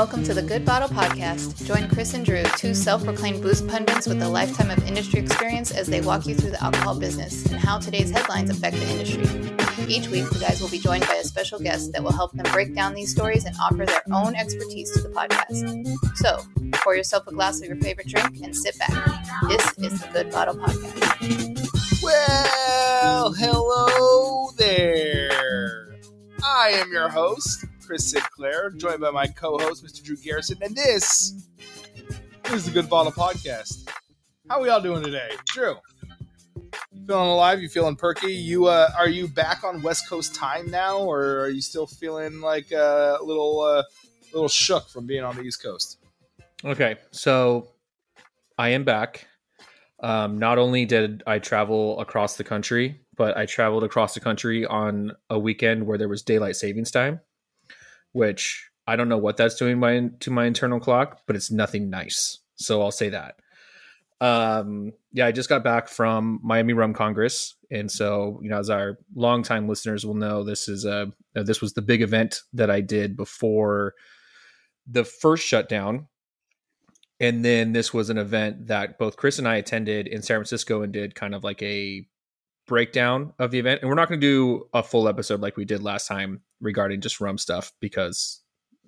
Welcome to the Good Bottle Podcast. Join Chris and Drew, two self proclaimed booze pundits with a lifetime of industry experience, as they walk you through the alcohol business and how today's headlines affect the industry. Each week, the guys will be joined by a special guest that will help them break down these stories and offer their own expertise to the podcast. So, pour yourself a glass of your favorite drink and sit back. This is the Good Bottle Podcast. Well, hello there. I am your host, Chris Sinclair, joined by my co-host, Mr. Drew Garrison, and this is the Good Bottle Podcast. How are we all doing today, Drew? You feeling alive? You feeling perky? You uh, are you back on West Coast time now, or are you still feeling like uh, a little uh, little shook from being on the East Coast? Okay, so I am back. Um, not only did I travel across the country, but I traveled across the country on a weekend where there was daylight savings time, which I don't know what that's doing my, to my internal clock, but it's nothing nice. So I'll say that. Um, yeah, I just got back from Miami Rum Congress, and so you know, as our longtime listeners will know, this is a uh, this was the big event that I did before the first shutdown, and then this was an event that both Chris and I attended in San Francisco and did kind of like a breakdown of the event. And we're not going to do a full episode like we did last time regarding just rum stuff because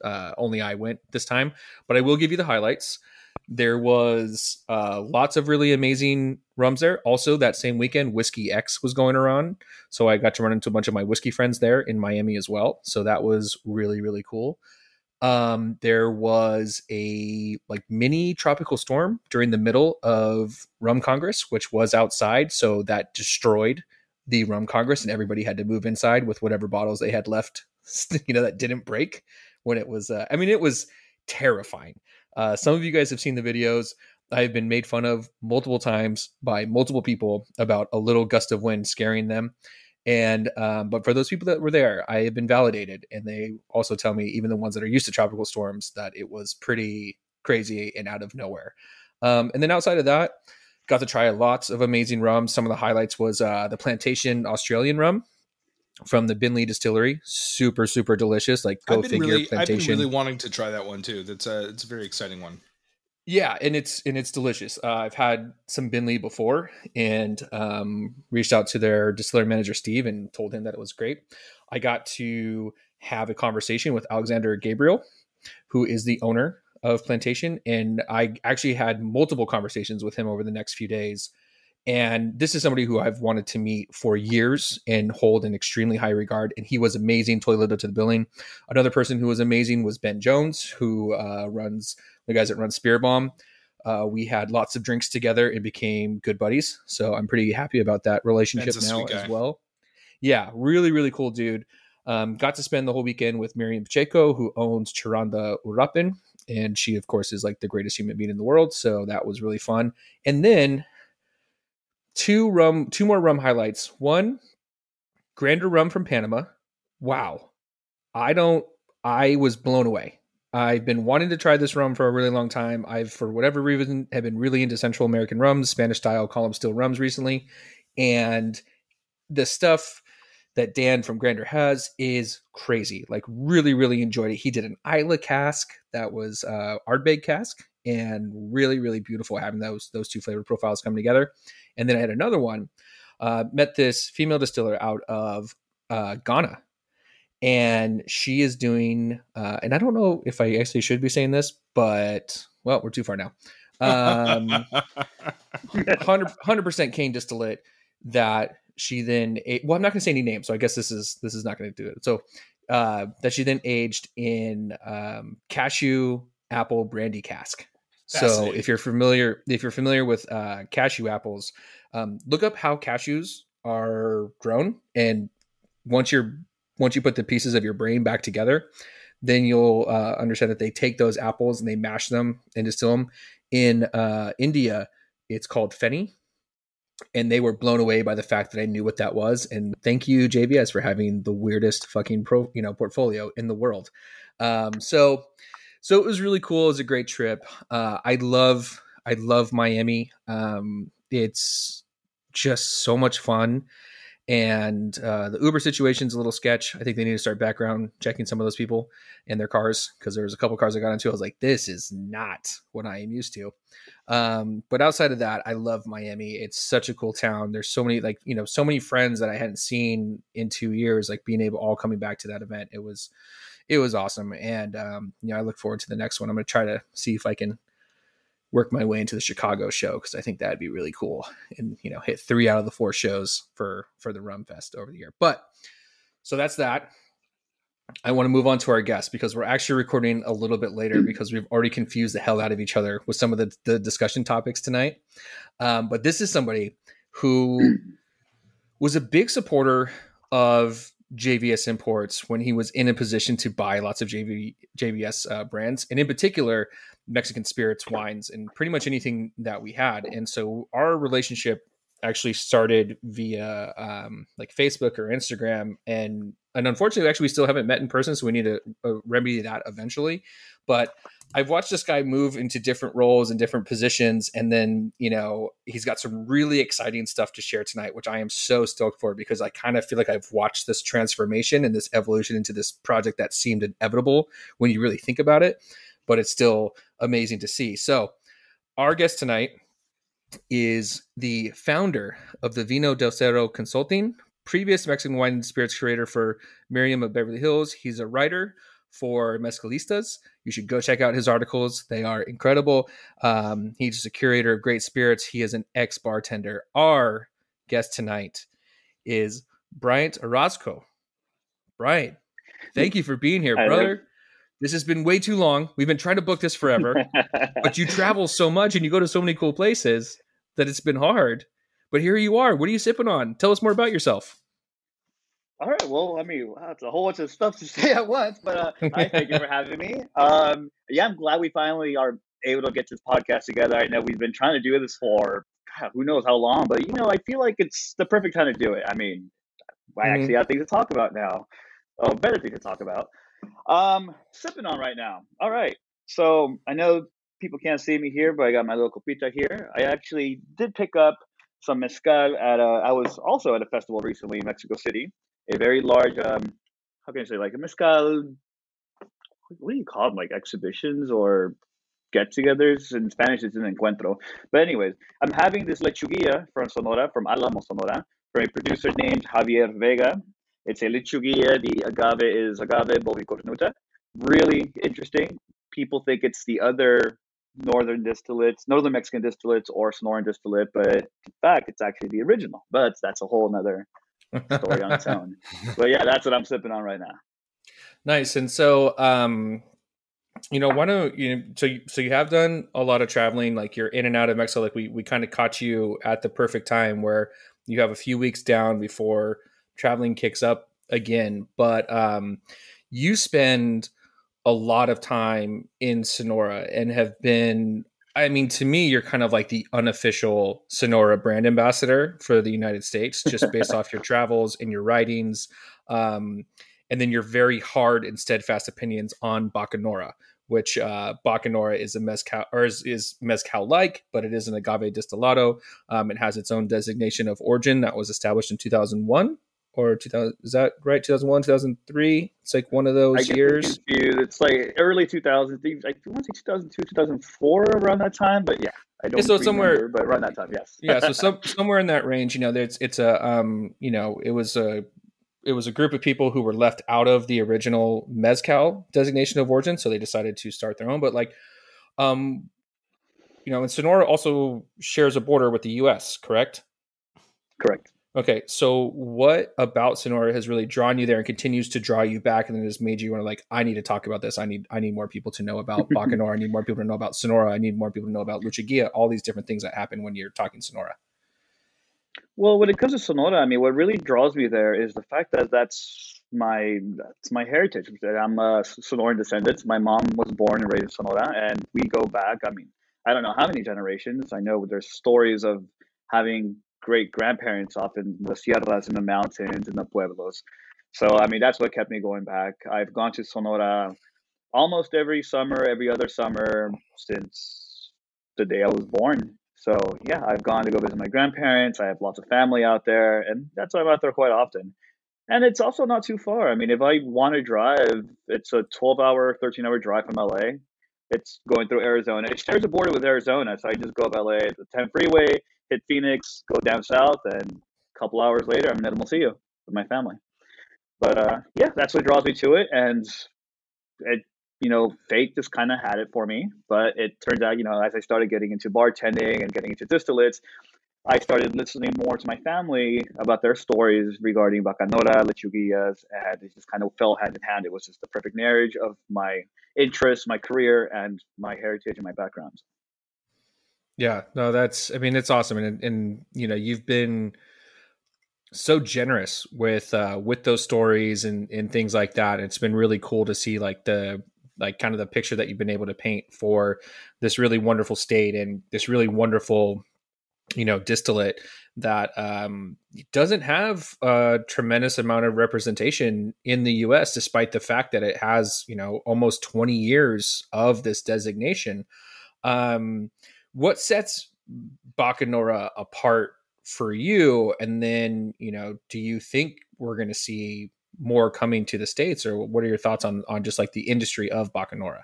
uh, only I went this time, but I will give you the highlights. There was uh, lots of really amazing rums there. Also, that same weekend, Whiskey X was going around. So I got to run into a bunch of my whiskey friends there in Miami as well. So that was really, really cool. Um, there was a like mini tropical storm during the middle of Rum Congress, which was outside. So that destroyed the Rum Congress, and everybody had to move inside with whatever bottles they had left, you know, that didn't break when it was. Uh, I mean, it was terrifying. Uh, some of you guys have seen the videos. I've been made fun of multiple times by multiple people about a little gust of wind scaring them. And um, but for those people that were there, I have been validated, and they also tell me, even the ones that are used to tropical storms, that it was pretty crazy and out of nowhere. Um, and then outside of that, got to try lots of amazing rums. Some of the highlights was uh, the Plantation Australian rum from the Beenleigh Distillery. Super, super delicious. Like go figure. Really, plantation. I've been really wanting to try that one too. That's a it's a very exciting one. Yeah, and it's and it's delicious. Uh, I've had some Beenleigh before, and um, reached out to their distillery manager Steve and told him that it was great. I got to have a conversation with Alexander Gabriel, who is the owner of Plantation, and I actually had multiple conversations with him over the next few days and this is somebody who I've wanted to meet for years and hold in extremely high regard. And he was amazing, Toilet to the billing. Another person who was amazing was Ben Jones, who uh, runs the guys that run Spiribam. Uh, we had lots of drinks together and became good buddies. So I'm pretty happy about that relationship now as well. Yeah, really, really cool dude. Um, got to spend the whole weekend with Miriam Pacheco, who owns Charanda Uruapan. And she, of course, is like the greatest human being in the world. So that was really fun. And then two rum, two more rum highlights. One, Grander rum from Panama. Wow, I don't. I was blown away. I've been wanting to try this rum for a really long time. I've, for whatever reason, have been really into Central American rums, Spanish style column still rums recently, and the stuff that Dan from Grander has is crazy. Like, really, really enjoyed it. He did an Islay cask that was uh, Ardbeg cask, and really, really beautiful having those those two flavor profiles come together. And then I had another one. Uh, met this female distiller out of uh, Ghana, and she is doing. Uh, and I don't know if I actually should be saying this, but well, we're too far now. Um, 100 percent cane distillate that she then. Well, I'm not going to say any names, so I guess this is this is not going to do it. So uh, that she then aged in um, cashew apple brandy cask. So if you're familiar, if you're familiar with uh, cashew apples, um, look up how cashews are grown, and once you're once you put the pieces of your brain back together, then you'll uh, understand that they take those apples and they mash them and distill them. In uh, India, it's called feni, and they were blown away by the fact that I knew what that was. And thank you, JVS, for having the weirdest fucking pro, you know, portfolio in the world. Um, so so it was really cool. It was a great trip. Uh, I love I love Miami. Um, it's just so much fun, and uh, the Uber situation is a little sketch. I think they need to start background checking some of those people in their cars because there was a couple cars I got into. I was like, this is not what I am used to. Um, but outside of that, I love Miami. It's such a cool town. There's so many like you know so many friends that I hadn't seen in two years. Like being able all coming back to that event, it was it was awesome. And um, you know, I look forward to the next one. I'm going to try to see if I can work my way into the Chicago show because I think that'd be really cool and you know hit three out of the four shows for for the Rum Fest over the year. But so that's that. I want to move on to our guest because we're actually recording a little bit later because we've already confused the hell out of each other with some of the, the discussion topics tonight. Um, but this is somebody who was a big supporter of JVS imports when he was in a position to buy lots of JV, JVS uh, brands, and in particular, Mexican spirits, wines, and pretty much anything that we had. And so our relationship actually started via um, like Facebook or Instagram, and and unfortunately, actually, we still haven't met in person, so we need to uh, remedy that eventually. But I've watched this guy move into different roles and different positions, and then you know he's got some really exciting stuff to share tonight, which I am so stoked for because I kind of feel like I've watched this transformation and this evolution into this project that seemed inevitable when you really think about it, but it's still amazing to see. So, our guest tonight is the founder of the Vino del Cerro Consulting, previous Mexican wine and spirits curator for Mírame of Beverly Hills. He's a writer for Mezcalistas. You should go check out his articles. They are incredible. Um, he's a curator of great spirits. He is an ex bartender. Our guest tonight is Bryant Orozco. Bryant, thank you for being here, brother. This has been way too long. We've been trying to book this forever, but you travel so much and you go to so many cool places that it's been hard. But here you are. What are you sipping on? Tell us more about yourself. All right. Well, I mean, wow, it's a whole bunch of stuff to say at once, but uh, I thank you for having me. Um, yeah, I'm glad we finally are able to get this podcast together. I know we've been trying to do this for God, who knows how long, but you know, I feel like it's the perfect time to do it. I mean, I mm-hmm. actually have things to talk about now. Oh, better thing to talk about. Um, sipping on right now. All right. So I know people can't see me here, but I got my little copita here. I actually did pick up some mezcal at a. I was also at a festival recently in Mexico City. A very large, um, how can I say, like a mezcal. What do you call them? Like exhibitions or get-togethers in Spanish. It's an encuentro. But anyways, I'm having this lechuguilla from Sonora, from Alamo, Sonora, from a producer named Javier Vega. It's a lechuguilla. The agave is agave bovicornuta. Really interesting. People think it's the other northern distillates, northern Mexican distillates, or Sonoran distillate, but in fact, it's actually the original. But that's a whole other story on its own. But yeah, that's what I'm sipping on right now. Nice. And so, um, you know, why don't you? So, you, so you have done a lot of traveling. Like you're in and out of Mexico. Like we we kind of caught you at the perfect time where you have a few weeks down before traveling kicks up again. But um, you spend a lot of time in Sonora and have been I mean, to me, you're kind of like the unofficial Sonora brand ambassador for the United States, just based off your travels and your writings. Um, and then your very hard and steadfast opinions on Bacanora, which uh, Bacanora is a mezcal or is, is mezcal like, but it is an agave destilado. Um, it has its own designation of origin that was established in 2001 or 2000 is that right? 2001 2003 it's like one of those years. it's like early 2000s i want to say 2002 2004 around that time but yeah i don't yeah, so remember, somewhere but around that time yes. Yeah so some, somewhere in that range you know it's it's a um you know it was a it was a group of people who were left out of the original mezcal designation of origin so they decided to start their own but like um you know and sonora also shares a border with the us correct? Correct Okay, so what about Sonora has really drawn you there and continues to draw you back, and then has made you want to like, I need to talk about this. I need, I need more people to know about Bacanora. I need more people to know about Sonora. I need more people to know about Lechuguilla. All these different things that happen when you're talking Sonora. Well, when it comes to Sonora, I mean, what really draws me there is the fact that that's my that's my heritage. That I'm a Sonoran descendant. My mom was born and raised in Sonora, and we go back. I mean, I don't know how many generations. I know there's stories of having great grandparents off in the sierras in the mountains in the pueblos. So I mean that's what kept me going back. I've gone to Sonora almost every summer, every other summer since the day I was born. So yeah, I've gone to go visit my grandparents. I have lots of family out there, and that's why I'm out there quite often. And it's also not too far. I mean, if I want to drive, it's a 12 hour, 13 hour drive from LA. It's going through Arizona. It shares a border with Arizona. So I just go up LA, the 10 freeway, hit Phoenix, go down south, and a couple hours later, I'm in Hermosillo with my family. But uh, yeah, that's what draws me to it. And it, you know, fate just kind of had it for me. But it turns out, you know, as I started getting into bartending and getting into distillates, I started listening more to my family about their stories regarding Bacanora, Lechuguillas, and it just kind of fell hand in hand. It was just the perfect marriage of my interests, my career, and my heritage and my background. Yeah, no, that's, I mean, it's awesome. And, and, you know, you've been so generous with, uh, with those stories and, and things like that. It's been really cool to see like the, like kind of the picture that you've been able to paint for this really wonderful state and this really wonderful you know distillate that um, doesn't have a tremendous amount of representation in the U.S., despite the fact that it has you know almost 20 years of this designation. Um, what sets Bacanora apart for you? And then you know, do you think we're going to see more coming to the states, or what are your thoughts on on just like the industry of Bacanora?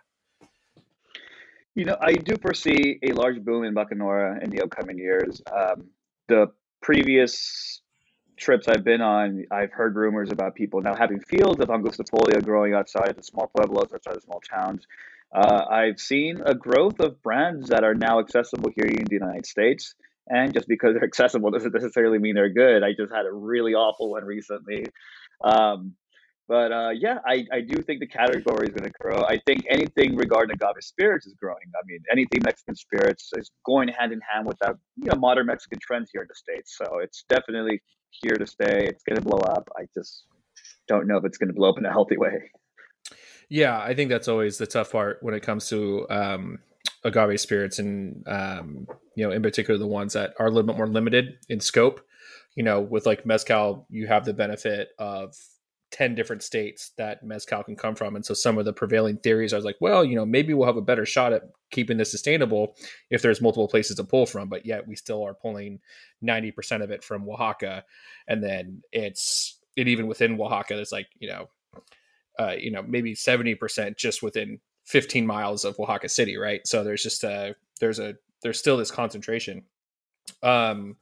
You know, I do foresee a large boom in Bacanora in the upcoming years. Um, the previous trips I've been on, I've heard rumors about people now having fields of Angustifolia growing outside the small pueblos, outside the small towns. Uh, I've seen a growth of brands that are now accessible here in the United States. And just because they're accessible doesn't necessarily mean they're good. I just had a really awful one recently. Um, but uh, yeah, I, I do think the category is going to grow. I think anything regarding agave spirits is growing. I mean, anything Mexican spirits is going hand in hand with that you know modern Mexican trends here in the states. So it's definitely here to stay. It's going to blow up. I just don't know if it's going to blow up in a healthy way. Yeah, I think that's always the tough part when it comes to um, agave spirits, and um, you know, in particular the ones that are a little bit more limited in scope. You know, with like mezcal, you have the benefit of 10 different states that mezcal can come from and so some of the prevailing theories are like well you know maybe we'll have a better shot at keeping this sustainable if there's multiple places to pull from but yet we still are pulling 90% of it from oaxaca and then it's it even within oaxaca it's like you know uh, you know maybe 70% just within 15 miles of oaxaca city right so there's just a there's a there's still this concentration um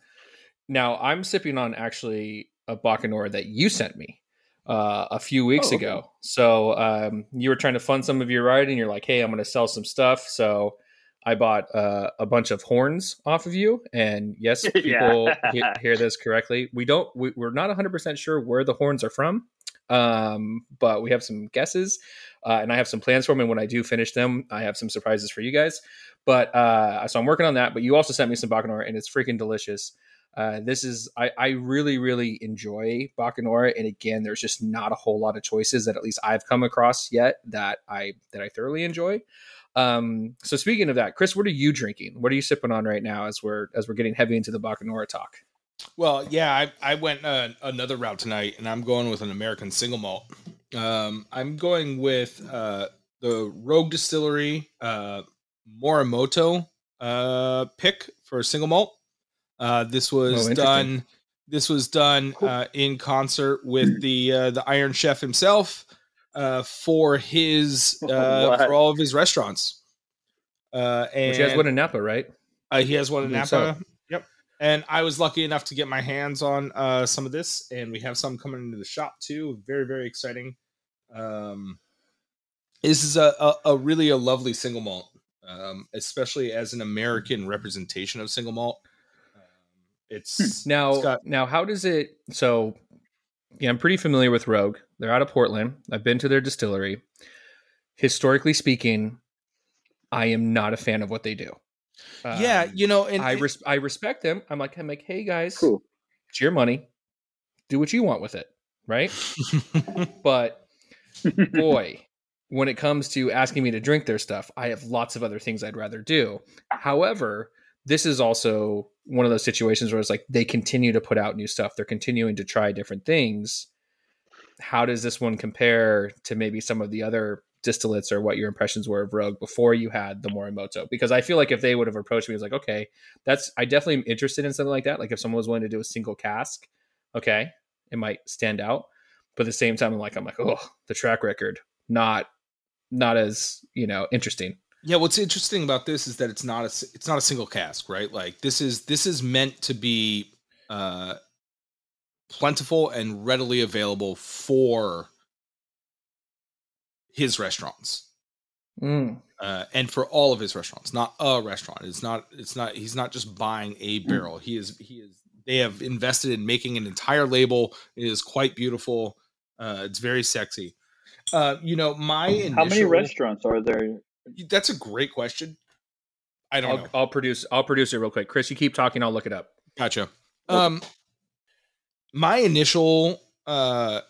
now i'm sipping on actually a bacanora that you sent me uh, a few weeks oh, okay. ago. So um, you were trying to fund some of your ride, and You're like, hey, I'm going to sell some stuff. So I bought uh, a bunch of horns off of you. And yes, people he- hear this correctly. We don't. We, are not 100 percent sure where the horns are from, um, but we have some guesses, uh, and I have some plans for them. And when I do finish them, I have some surprises for you guys. But uh, so I'm working on that. But you also sent me some bacanora, and it's freaking delicious. Uh, this is I, I really really enjoy Bacanora, and again, there's just not a whole lot of choices that at least I've come across yet that I that I thoroughly enjoy. Um, so speaking of that, Chris, what are you drinking? What are you sipping on right now as we're as we're getting heavy into the Bacanora talk? Well, yeah, I I went uh, another route tonight, and I'm going with an American single malt. Um, I'm going with uh, the Rogue Distillery uh, Morimoto uh, pick for single malt. Uh, this was oh, done. This was done cool. uh, in concert with the uh, the Iron Chef himself uh, for his uh, for all of his restaurants. Uh, and Which he has one in Napa, right? Uh, he has one in Napa. So. And I was lucky enough to get my hands on uh, some of this, and we have some coming into the shop too. Very very exciting. Um, this is a, a, a really a lovely single malt, um, especially as an American representation of single malt. It's hmm. now it's got... now how does it so yeah, I'm pretty familiar with Rogue. They're out of Portland. I've been to their distillery. Historically speaking, I am not a fan of what they do. Yeah, um, you know, and I res- I respect them. I'm like I'm like, hey guys, cool. it's your money. Do what you want with it, right? but boy, when it comes to asking me to drink their stuff, I have lots of other things I'd rather do. However, this is also one of those situations where it's like they continue to put out new stuff. They're continuing to try different things. How does this one compare to maybe some of the other distillates or what your impressions were of Rogue before you had the Morimoto. Because I feel like if they would have approached me, it was like, okay, that's I definitely am interested in something like that. Like if someone was willing to do a single cask, okay, it might stand out. But at the same time, I'm like, I'm like, oh, the track record, not not as you know interesting. Yeah, what's interesting about this is that it's not a it's not a single cask, right? Like this is this is meant to be uh plentiful and readily available for his restaurants. Mm. Uh, and for all of his restaurants, not a restaurant. It's not. It's not. He's not just buying a barrel. He is. He is. They have invested in making an entire label. It is quite beautiful. Uh, it's very sexy. Uh, you know, my initial, how many restaurants are there? That's a great question. I don't I'll, know. I'll produce. I'll produce it real quick. Chris, you keep talking. I'll look it up. Gotcha. Um, my initial uh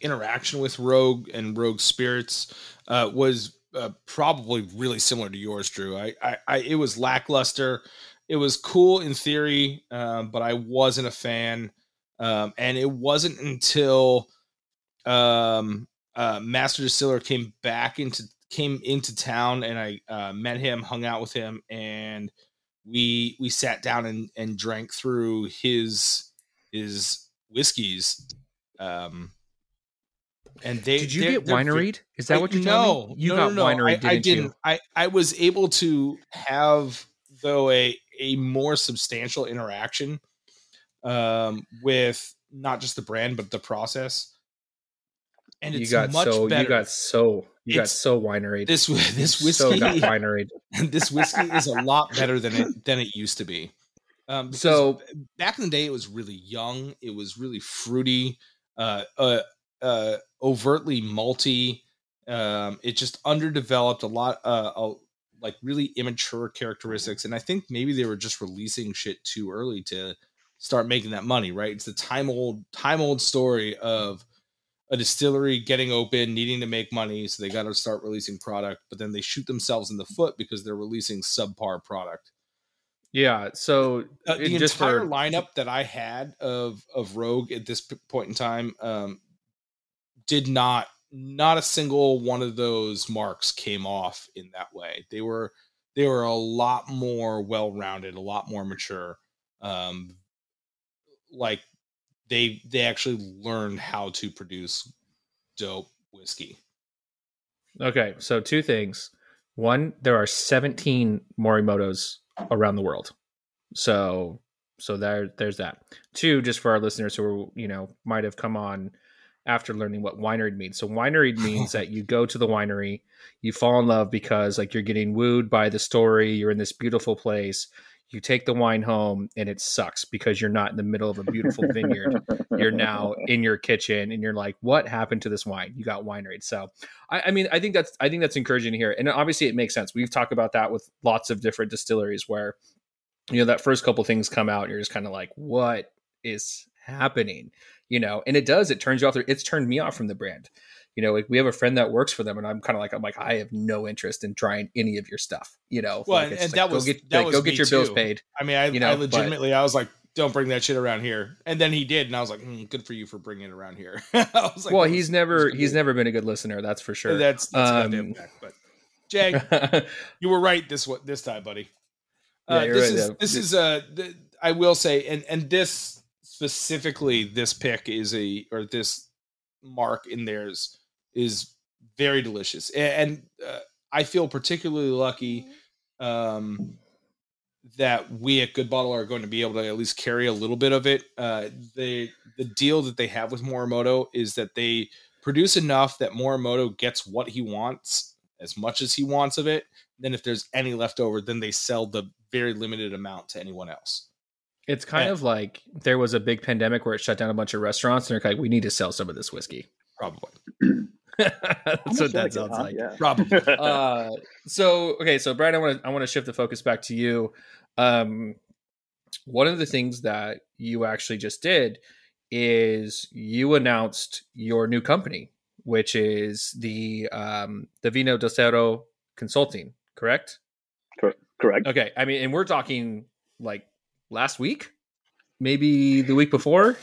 interaction with Rogue and Rogue Spirits uh, was uh, probably really similar to yours, Drew. I, I, I, it was lackluster. It was cool in theory, um, but I wasn't a fan. Um, and it wasn't until um, uh, Master Distiller came back into came into town, and I uh, met him, hung out with him, and we we sat down and, and drank through his his whiskeys. Um, and they did you they're- get they're ve- Is that what you're no, me? You no, got no, no. winery, I, didn't, I didn't. you? I, I was able to have though a a more substantial interaction um, with not just the brand but the process. And You got much so better. you got so you got so winery. this this so whiskey got winery. this whiskey is a lot better than it than it used to be. Um, So back in the day, it was really young. It was really fruity, uh, uh, uh, overtly multi. Um, it just underdeveloped a lot, uh, uh, like really immature characteristics. And I think maybe they were just releasing shit too early to start making that money. Right? It's the time old, time old story of a distillery getting open, needing to make money, so they got to start releasing product. But then they shoot themselves in the foot because they're releasing subpar product yeah, so uh, the entire for lineup that I had of of Rogue at this point in time um, did not not a single one of those marks came off in that way. They were they were a lot more well rounded, a lot more mature. Um, like they they actually learned how to produce dope whiskey. Okay, so two things. One, there are 17 Morimotos around the world. So so there there's that. Two, just for our listeners who are, you know might have come on after learning what winery means. So winery means that you go to the winery, you fall in love because like you're getting wooed by the story, you're in this beautiful place. You take the wine home and it sucks because you're not in the middle of a beautiful vineyard. You're now in your kitchen and you're like what happened to this wine? You got winery. So I, I mean i think that's i think that's encouraging to hear. And obviously it makes sense. We've talked about that with lots of different distilleries where you know that first couple things come out you're just kind of like what is happening you know and it does it turns you off it's turned me off from the brand you know like we have a friend that works for them and i'm kind of like i'm like i have no interest in trying any of your stuff you know Well, like, and- and like, that go was- get, that like, was go get your bills paid I mean, I, You know, I but- legitimately, I was like, "Don't bring that shit around here," and then he did, and I was like, mm, "Good for you for bringing it around here." I was like, well he's never he's good." never been a good listener that's for sure That's that's Um, fact. But Jay, you were right this one this time, buddy. Yeah, Uh, you're this right, is yeah. this is uh I will say, and and this specifically, this pick is a or this mark in theirs is very delicious, and, uh, I feel particularly lucky um, that we at Good Bottle are going to be able to at least carry a little bit of it. Uh, the the deal that they have with Morimoto is that they produce enough that Morimoto gets what he wants as much as he wants of it. Then if there's any left over, then they sell the very limited amount to anyone else. It's kind Yeah. of like there was a big pandemic where it shut down a bunch of restaurants, and they're like, "We need to sell some of this whiskey." Probably. That's what that sounds like. Yeah. Probably. Uh, so okay, so Bryant, I want to I want to shift the focus back to you. Um, one of the things that you actually just did is you announced your new company, which is the um, the Vino del Cerro Consulting, correct? correct? Correct. Okay, I mean, and we're talking like last week, maybe the week before.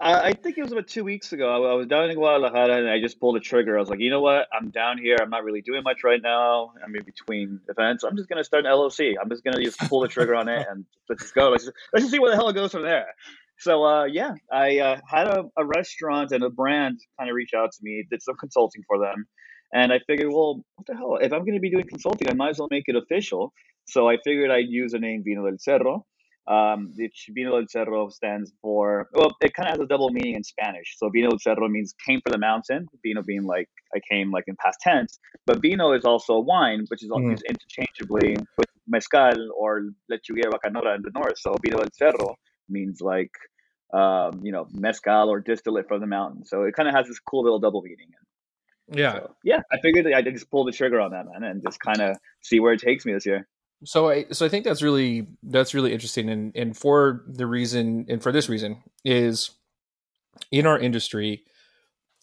I, think it was about two weeks ago. I, was down in Guadalajara and I just pulled the trigger. I was like, you know what? I'm down here. I'm not really doing much right now. I'm in between events. I'm just gonna start an LLC. I'm just gonna just pull the trigger on it and let's just go. Let's just, let's just see where the hell it goes from there. So uh, yeah, I uh, had a, a restaurant and a brand kind of reach out to me, did some consulting for them, and I figured, well, what the hell? If I'm going to be doing consulting, I might as well make it official. So I figured I'd use the name Vino del Cerro. Um, the Vino del Cerro stands for, well, it kind of has a double meaning in Spanish. So Vino del Cerro means came for the mountain, Vino being like I came like in past tense, but Vino is also wine, which is mm. used interchangeably with mezcal or lechuga bacanora in the north. So Vino del Cerro means like, um, you know, mezcal or distillate from the mountain. So it kind of has this cool little double meaning. Yeah. So, yeah. I figured I just pull the trigger on that, man, and just kind of see where it takes me this year. So I so I think that's really that's really interesting, and and for the reason and for this reason is in our industry,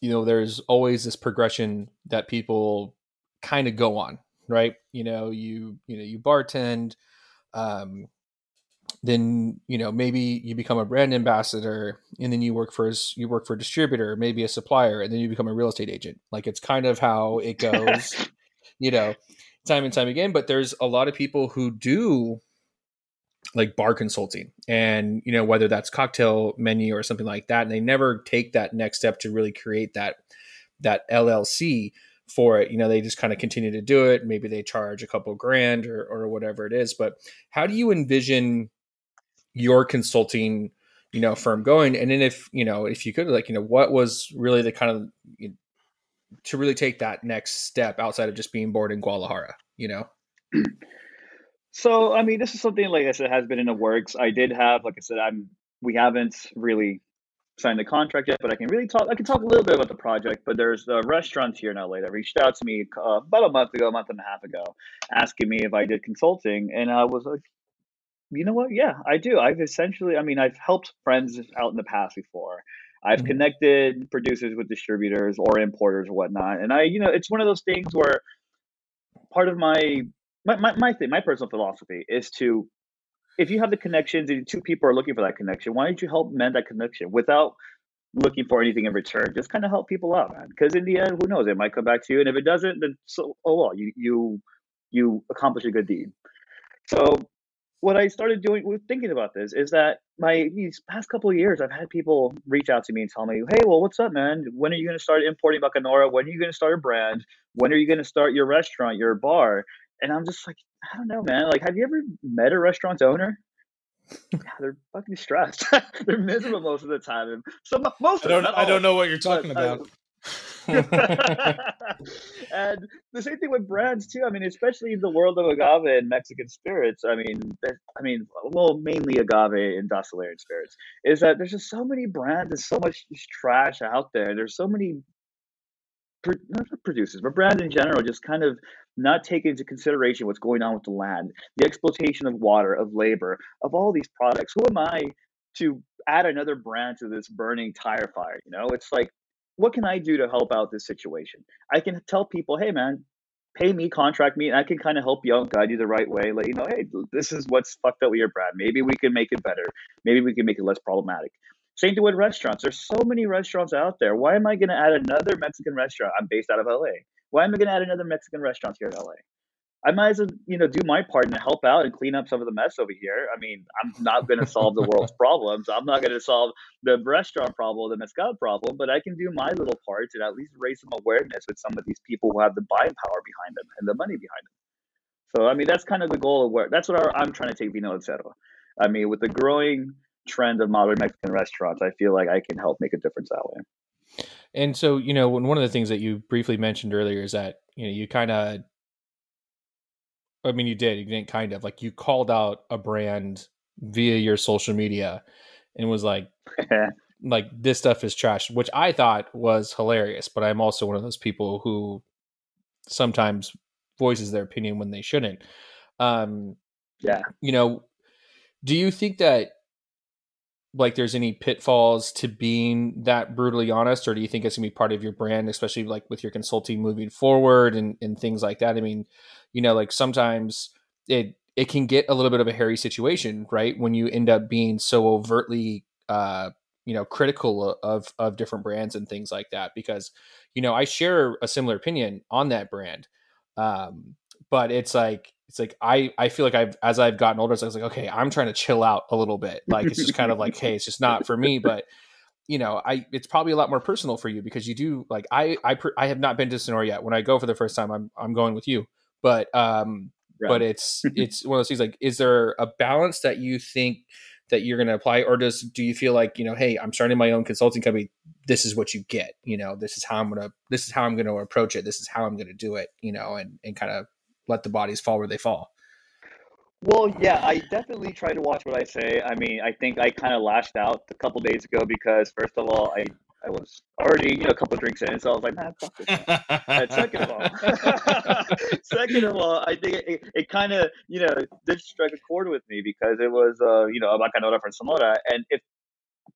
you know, there's always this progression that people kind of go on, right? You know, you you know you bartend, um, then you know maybe you become a brand ambassador and then you work for you work for a distributor maybe a supplier and then you become a real estate agent like it's kind of how it goes you know time and time again but there's a lot of people who do like bar consulting and you know whether that's cocktail menu or something like that and they never take that next step to really create that that llc for it. You know they just kind of continue to do it. Maybe they charge a couple grand or, or whatever it is but how do you envision your consulting you know firm going? And then if you know if you could like you know what was really the kind of to really take that next step outside of just being bored in Guadalajara you know so i mean this is something like i said has been in the works i did have like i said i'm we haven't really signed the contract yet but i can really talk i can talk a little bit about the project but there's a restaurant here in la that reached out to me uh, about a month ago a month and a half ago asking me if i did consulting and i was like you know what? Yeah, I do. I've essentially, I mean, I've helped friends out in the past before. I've mm-hmm. connected producers with distributors or importers or whatnot. And I, you know, it's one of those things where part of my my, my, my thing, my personal philosophy is to if you have the connections and two people are looking for that connection, why don't you help mend that connection without looking for anything in return? Just kind of help people out, man. Because in the end, who knows? It might come back to you. And if it doesn't, then so oh well, you you you accomplish a good deed. So what I started doing with thinking about this is that my these past couple of years, I've had people reach out to me and tell me, "Hey, well, what's up, man? When are you going to start importing bacanora? When are you going to start a brand? When are you going to start your restaurant, your bar?" And I'm just like, I don't know, man. Like, have you ever met a restaurant owner? yeah, they're fucking stressed. they're miserable most of the time. So most I don't, I don't oh, know what you're talking but, about. and the same thing with brands too. I mean, especially in the world of agave and Mexican spirits. I mean, I mean, well, mainly agave and distilled spirits. Is that there's just so many brands. There's so much trash out there. There's so many not producers, but brands in general, just kind of not take into consideration what's going on with the land, the exploitation of water, of labor, of all these products. Who am I to add another brand to this burning tire fire? You know, it's like what can I do to help out this situation? I can tell people, hey man, pay me, contract me, and I can kind of help you out, guide you the right way, let you know, hey, this is what's fucked up your brand. Maybe we can make it better. Maybe we can make it less problematic. Same thing with restaurants. There's so many restaurants out there. Why am I going to add another Mexican restaurant? I'm based out of LA. Why am I going to add another Mexican restaurant here in LA? I might as well, you know, do my part and help out and clean up some of the mess over here. I mean, I'm not going to solve the world's problems. I'm not going to solve the restaurant problem, the mezcal problem, but I can do my little part and at least raise some awareness with some of these people who have the buying power behind them and the money behind them. So, I mean, that's kind of the goal of where that's what our, I'm trying to take Vino Cero. I mean, with the growing trend of modern Mexican restaurants, I feel like I can help make a difference that way. And so, you know, one of the things that you briefly mentioned earlier is that, you know, you kind of I mean, you did. You didn't kind of like you called out a brand via your social media and was like, like this stuff is trash, which I thought was hilarious. But I'm also one of those people who sometimes voices their opinion when they shouldn't. Um, yeah. You know, do you think that like there's any pitfalls to being that brutally honest, or do you think it's gonna be part of your brand, especially like with your consulting moving forward and, and things like that? I mean, you know, like sometimes it it can get a little bit of a hairy situation, right? When you end up being so overtly uh you know critical of of different brands and things like that because you know I share a similar opinion on that brand. Um, but it's like it's like I I feel like I've as I've gotten older, I was like, okay, I'm trying to chill out a little bit. Like it's just kind of like, hey, it's just not for me. But you know, I it's probably a lot more personal for you because you do like I I I have not been to Sonora yet. When I go for the first time, I'm I'm going with you. But um, right. but it's it's one of those things. Like, is there a balance that you think? that you're going to apply or does do you feel like you know hey i'm starting my own consulting company this is what you get you know this is how i'm going to this is how i'm going to approach it this is how i'm going to do it you know and and kind of let the bodies fall where they fall well yeah i definitely try to watch what i say i mean i think i kind of lashed out a couple days ago because first of all i I was already, you know, a couple drinks in, so I was like, man, fuck this. second of all, second of all, I think it, it kind of, you know, did strike a chord with me because it was, uh, you know, a Bacanora from Sonora, and if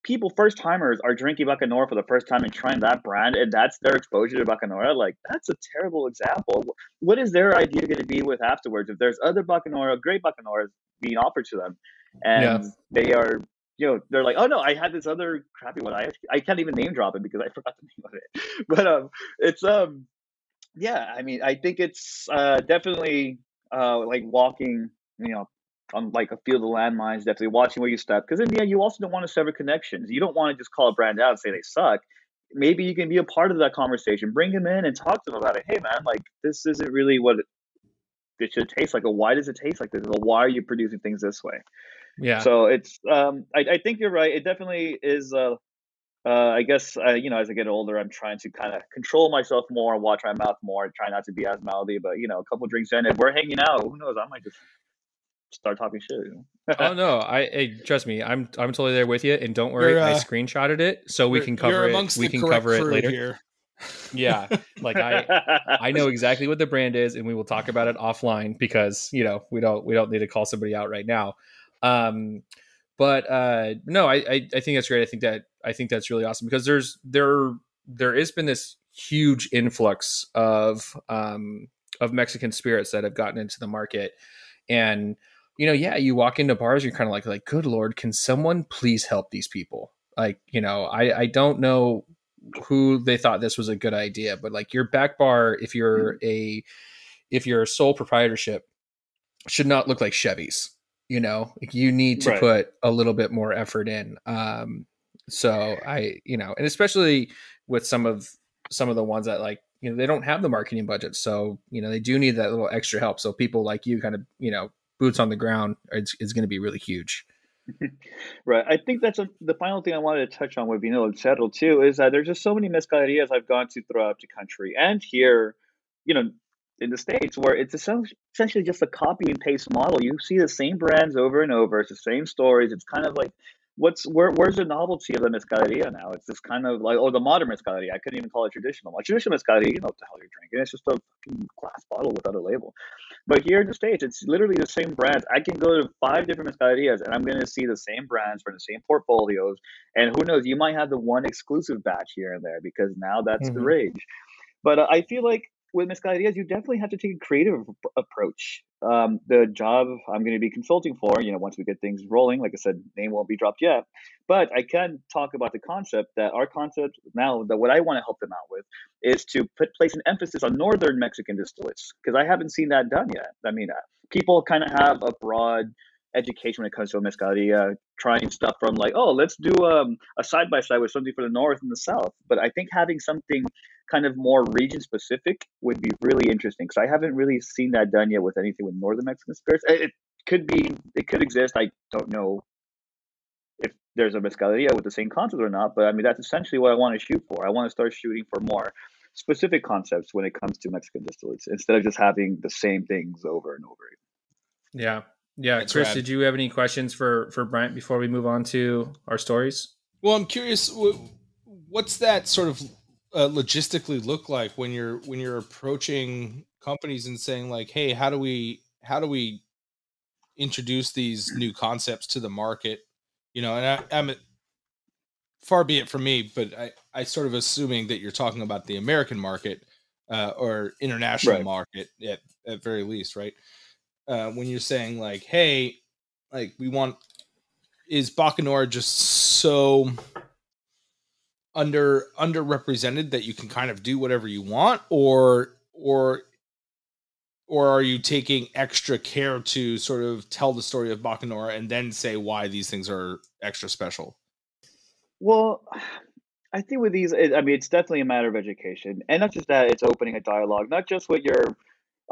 people, first timers, are drinking Bacanora for the first time and trying that brand, and that's their exposure to Bacanora, like that's a terrible example. What is their idea going to be with afterwards if there's other Bacanora, great Bacanoras being offered to them, and yeah. they are you know, they're like, oh no, I had this other crappy one. I I can't even name drop it because I forgot the name of it. But um, it's um, yeah. I mean, I think it's uh definitely uh like walking, you know, on like a field of landmines. Definitely watching where you step because in the end, you also don't want to sever connections. You don't want to just call a brand out and say they suck. Maybe you can be a part of that conversation. Bring them in and talk to them about it. Hey man, like this isn't really what it, it should taste like. Or why does it taste like this? Or why are you producing things this way? Yeah. So it's um I, I think you're right. It definitely is uh uh, I guess uh, you know as I get older, I'm trying to kind of control myself more, watch my mouth more, try not to be as mouthy. But you know, a couple drinks in, if we're hanging out, who knows? I might just start talking shit. You know? oh no, I hey, trust me, I'm I'm totally there with you. And don't worry, uh, I screenshotted it so we can cover it. We can cover it later. Here. yeah, like I I know exactly what the brand is, and we will talk about it offline because you know we don't we don't need to call somebody out right now. Um, but uh, no, I, I, I think that's great. I think that I think that's really awesome because there's there there has been this huge influx of um, of Mexican spirits that have gotten into the market, and you know, yeah, you walk into bars, you're kind of like like, good lord, can someone please help these people? Like, you know, I I don't know who they thought this was a good idea, but like your back bar, if you're mm-hmm. a if you're a sole proprietorship, should not look like Chevys you know you need to right. put a little bit more effort in um so i you know and especially with some of some of the ones that like you know they don't have the marketing budget so you know they do need that little extra help so people like you kind of you know boots on the ground is, is going to be really huge right i think that's a, the final thing i wanted to touch on with vinilo settle too is that there's just so many mezcalerías i've gone to throughout the country and here you know in the states where it's essentially just a copy and paste model. You see the same brands over and over. It's the same stories. It's kind of like what's where where's the novelty of the mezcaleria now? It's just kind of like oh the modern mezcaleria. I couldn't even call it traditional. Like traditional mezcaleria, you know what the hell you're drinking. It's just a glass bottle without a label. But here in the states, it's literally the same brands. I can go to five different mezcalerias and I'm going to see the same brands from the same portfolios. And who knows, you might have the one exclusive batch here and there because now that's mm-hmm. the rage. But uh, I feel like with mezcalerias, you definitely have to take a creative approach. Um, the job I'm going to be consulting for, you know, once we get things rolling, like I said, name won't be dropped yet, but I can talk about the concept that our concept now, that what I want to help them out with is to put place an emphasis on northern Mexican distillates because I haven't seen that done yet. I mean, uh, people kind of have a broad education when it comes to a mezcaleria, trying stuff from like, oh, let's do um, a side by side with something for the north and the south. But I think having something kind of more region specific would be really interesting because I haven't really seen that done yet with anything with northern Mexican spirits. It could be, it could exist. I don't know if there's a mezcaleria with the same concept or not, but I mean that's essentially what I want to shoot for. I want to start shooting for more specific concepts when it comes to Mexican distillates instead of just having the same things over and over again. Yeah, yeah, That's Chris, rad. did you have any questions for for Brent before we move on to our stories? Well, I'm curious. What's that sort of uh, logistically look like when you're when you're approaching companies and saying like, "Hey, how do we how do we introduce these new concepts to the market?" You know, and I, I'm far be it from me, but I I sort of assuming that you're talking about the American market uh, or international right. market at at very least, right? uh, when you're saying like, hey, like we want is Bacanora just so under underrepresented that you can kind of do whatever you want or or or are you taking extra care to sort of tell the story of Bacanora and then say why these things are extra special? Well, I think with these, I mean, it's definitely a matter of education, and not just that. It's opening a dialogue, not just with your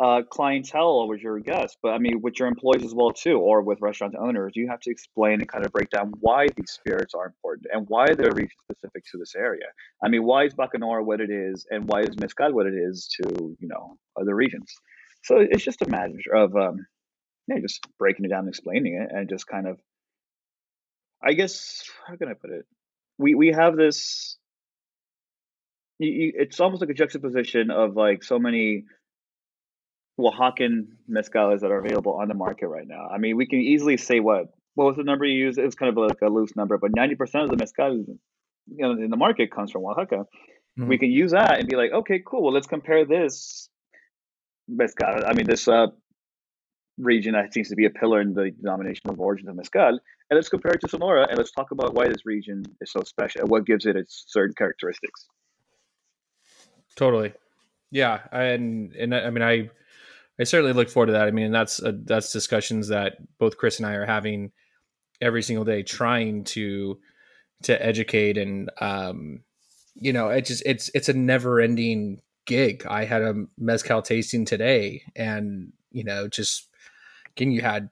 uh, clientele with your guests, but I mean, with your employees as well too, or with restaurant owners. You have to explain and kind of break down why these spirits are important and why they're region specific to this area. I mean, why is Bacanora what it is, and why is Mezcal what it is to you know other regions? So it's just a matter of um, yeah, just breaking it down and explaining it, and just kind of, I guess, how can I put it? We we have this. You, you, it's almost like a juxtaposition of like so many Oaxacan mezcales that are available on the market right now. I mean, we can easily say what what was the number you used? It was kind of like a loose number, but ninety percent of the mezcal you know in the market comes from Oaxaca. Mm-hmm. We can use that and be like, okay, cool. Well, let's compare this mezcal. I mean, this uh, region that seems to be a pillar in the denomination of origin of mezcal, and let's compare it to Sonora and let's talk about why this region is so special and what gives it its certain characteristics. Totally, yeah, and and I mean, I I certainly look forward to that. I mean, that's uh, that's discussions that both Chris and I are having every single day, trying to to educate and um, you know, it just it's it's a never ending gig. I had a mezcal tasting today, and you know, just again, you had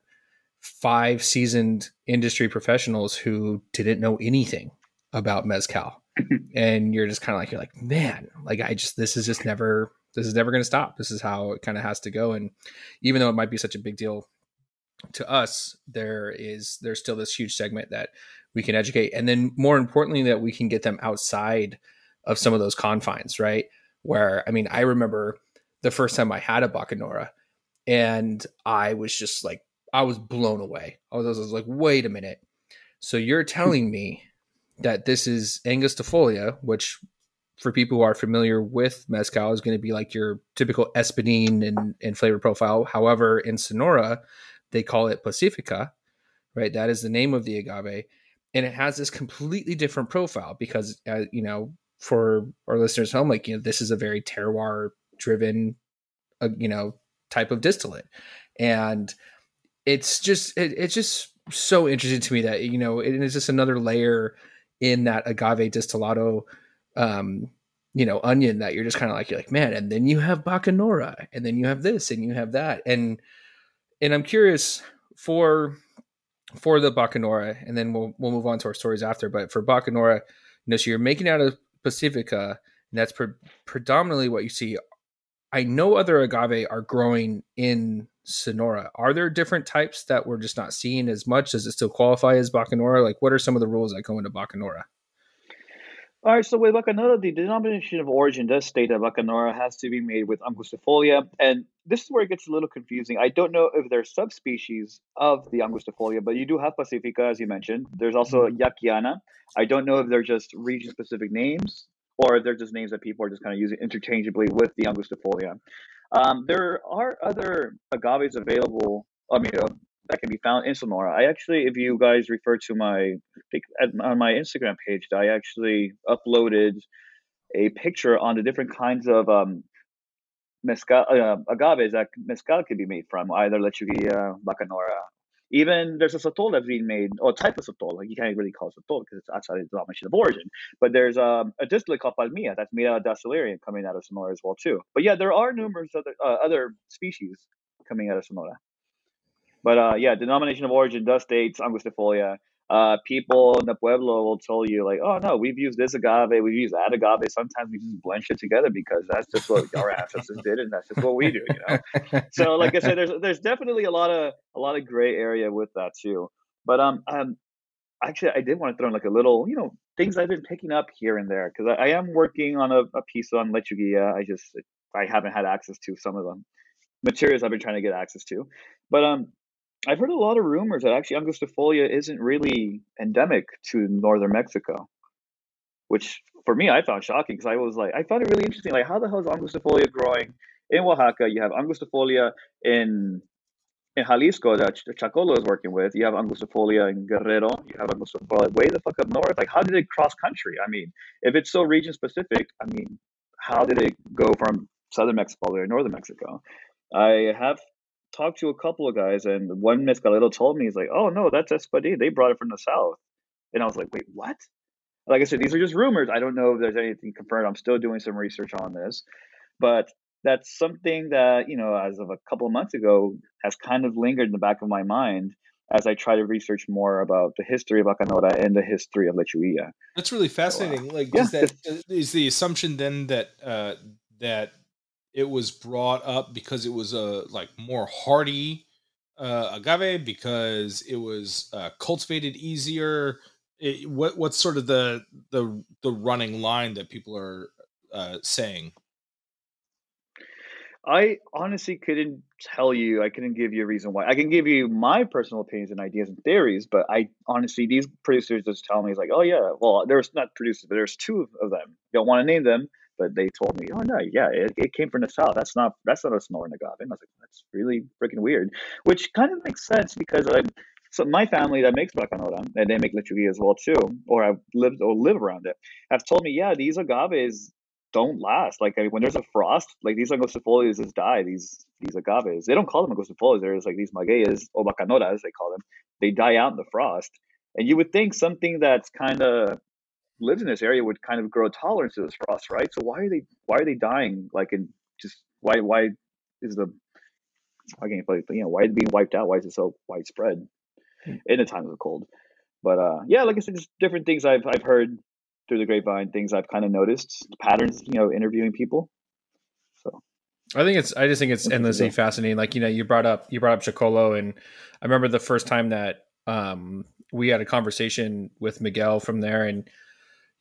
five seasoned industry professionals who didn't know anything about mezcal, and you're just kind of like, you're like, man, like I just this is just never this is never going to stop. This is how it kind of has to go. And even though it might be such a big deal to us, there is there's still this huge segment that we can educate, and then more importantly, that we can get them outside of some of those confines, right? Where I mean, I remember the first time I had a Bacanora, and I was just like, I was blown away. I was, I was like, wait a minute. So you're telling me that this is Angustifolia, which for people who are familiar with mezcal is going to be like your typical espadin and, and flavor profile. However, in Sonora, they call it Pacifica, right? That is the name of the agave, and it has this completely different profile because, uh, you know, for our listeners home, like you know, this is a very terroir driven, uh, you know, type of distillate, and it's just it, it's just so interesting to me that you know it is just another layer in that agave distillado um, you know, onion that you're just kind of like, you're like, man, and then you have Bacanora, and then you have this, and you have that. And and I'm curious for for the Bacanora, and then we'll we'll move on to our stories after. But for Bacanora, you know, so you're making out of Pacifica, and that's pre- predominantly what you see. I know other agave are growing in Sonora. Are there different types that we're just not seeing as much? Does it still qualify as Bacanora? Like, what are some of the rules that go into Bacanora? All right, so with Bacanora, the denomination of origin does state that Bacanora has to be made with Angustifolia, and this is where it gets a little confusing. I don't know if there's subspecies of the Angustifolia, but you do have Pacifica, as you mentioned. There's also mm-hmm. Yaquiana. I don't know if they're just region-specific names or if they're just names that people are just kind of using interchangeably with the Angustifolia. Um, there are other agaves available. I mean, uh, that can be found in Sonora. I actually, if you guys refer to my on my Instagram page, I actually uploaded a picture on the different kinds of um, mezcal uh, agaves that mezcal can be made from, either lechuguilla, bacanora. Even there's a sotol that's being made, or type of sotol. Like you can't really call it sotol because it's outside the denomination of origin. But there's um, a distillate called palmilla that's made out of Dasylirion coming out of Sonora as well too. But yeah, there are numerous other uh, other species coming out of Sonora. But uh, yeah, denomination of origin does state angustifolia. Uh, people in the pueblo will tell you like, oh no, we've used this agave, we've used that agave. Sometimes we just blend shit together because that's just what our ancestors did, and that's just what we do, you know. so like I said, there's there's definitely a lot of a lot of gray area with that too. But um, um actually, I did want to throw in like a little, you know, things I've been picking up here and there because I, I, am working on a, a piece on lechuguilla. I just I haven't had access to some of the materials I've been trying to get access to, but um I've heard a lot of rumors that actually Angustifolia isn't really endemic to northern Mexico, which for me I found shocking because I was like, I found it really interesting. Like, how the hell is Angustifolia growing in Oaxaca? You have Angustifolia in in Jalisco that Chacolo is working with, you have Angustifolia in Guerrero, you have Angustifolia way the fuck up north. Like, how did it cross country? I mean, if it's so region specific, I mean, how did it go from southern Mexico to northern Mexico? I have talked to a couple of guys, and one mezcalero told me, he's like, oh no, that's Espadin. They brought it from the south. And I was like, wait, what? Like I said, these are just rumors. I don't know if there's anything confirmed. I'm still doing some research on this. But that's something that, you know, as of a couple of months ago, has kind of lingered in the back of my mind as I try to research more about the history of Bacanora and the history of Lechuguilla. That's really fascinating. So, uh, like, yeah. is that is the assumption then that uh, that it was brought up because it was a like more hardy uh, agave because it was uh, cultivated easier. It, what what's sort of the the the running line that people are uh, saying? I honestly couldn't tell you. I couldn't give you a reason why. I can give you my personal opinions and ideas and theories, but I honestly, these producers just tell me, it's like, oh yeah, well, there's not producers, but there's two of them. Don't want to name them, but they told me, oh no, yeah, it, it came from the south. That's not that's not a Sonoran agave. And I was like, that's really freaking weird, which kind of makes sense because I. So my family that makes Bacanora, and they make Lechuguilla as well too, or I've lived or live around it, have told me, yeah, these agaves don't last. Like I mean, when there's a frost, like these angostifolias just die. These these agaves, they don't call them angostifolias. There's like these magueyas or bacanoras, they call them. They die out in the frost. And you would think something that's kind of lives in this area would kind of grow tolerance to this frost, right? So why are they why are they dying? Like in just why why is the I can't play, you know why is it being wiped out? Why is it so widespread hmm. in the times of cold? But uh, yeah, like I said, just different things I've I've heard through the grapevine, things I've kind of noticed, patterns, you know, interviewing people. So I think it's I just think it's endlessly fascinating. Like, you know, you brought up you brought up Chacolo and I remember the first time that um we had a conversation with Miguel from there and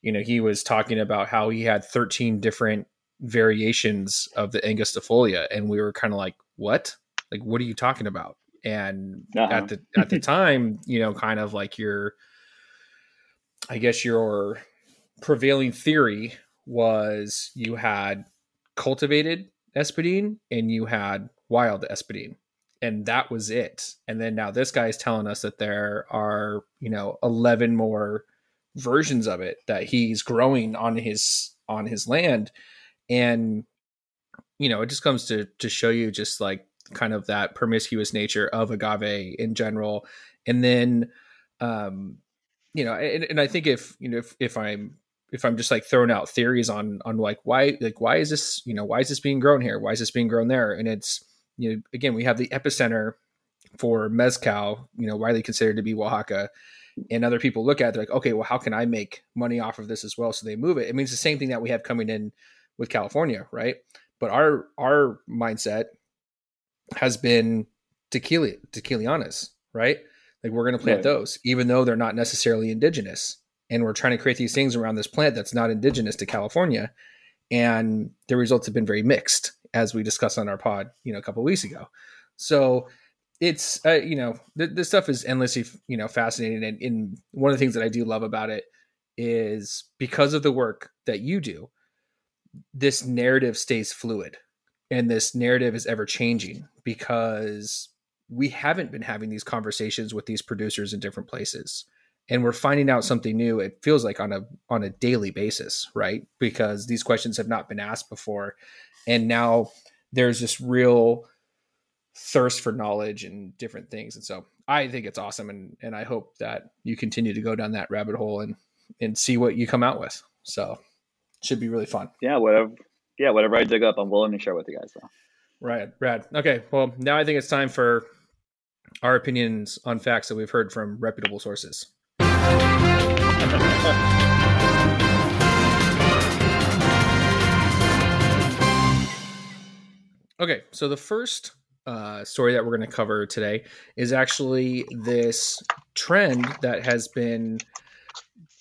you know, he was talking about how he had 13 different variations of the Angustifolia and we were kind of like, "What? Like what are you talking about?" And uh-huh. at the at the time, you know, kind of like your I guess your prevailing theory was you had cultivated espadin and you had wild espadin and that was it and then now this guy is telling us that there are you know 11 more versions of it that he's growing on his on his land. And you know it just comes to to show you just like kind of that promiscuous nature of agave in general. And then um you know and, and i think if you know if, if i'm if I'm just like throwing out theories on on like why like why is this you know why is this being grown here? Why is this being grown there? And it's you know again we have the epicenter for mezcal you know widely considered to be Oaxaca and other people look at it they're like okay well how can I make money off of this as well so they move it it means the same thing that we have coming in with California right but our our mindset has been tequila tequilanas right like we're going to plant right. those even though they're not necessarily indigenous and we're trying to create these things around this plant that's not indigenous to California. And the results have been very mixed, as we discussed on our pod, you know, a couple weeks ago. So it's uh, you know th- this stuff is endlessly you know fascinating, and, and one of the things that I do love about it is because of the work that you do, this narrative stays fluid, and this narrative is ever changing because we haven't been having these conversations with these producers in different places and we're finding out something new it feels like on a on a daily basis right? Because these questions have not been asked before and now there's this real thirst for knowledge and different things. And so i think it's awesome and and i hope that you continue to go down that rabbit hole and and see what you come out with. So should be really fun. Yeah whatever yeah whatever i dig up i'm willing to share with you guys though. Right rad okay well now i think it's time for our opinions on facts that we've heard from reputable sources. Okay, so the first uh, story that we're going to cover today is actually this trend that has been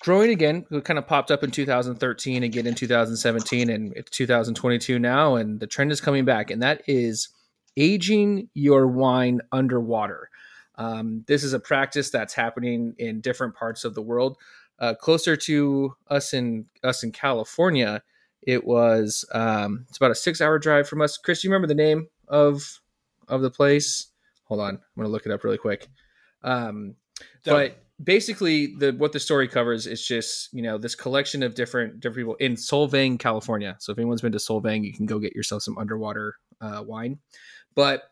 growing again. It kind of popped up in 2013, again in 2017, and it's 2022 now, and the trend is coming back, and that is aging your wine underwater. Um, this is a practice that's happening in different parts of the world. Uh, closer to us in us in California, it was um, it's about a six hour drive from us. Chris, do you remember the name of of the place? Hold on, I'm gonna look it up really quick. Um, but basically, the what the story covers is just you know this collection of different different people in Solvang, California. So if anyone's been to Solvang, you can go get yourself some underwater uh, wine. But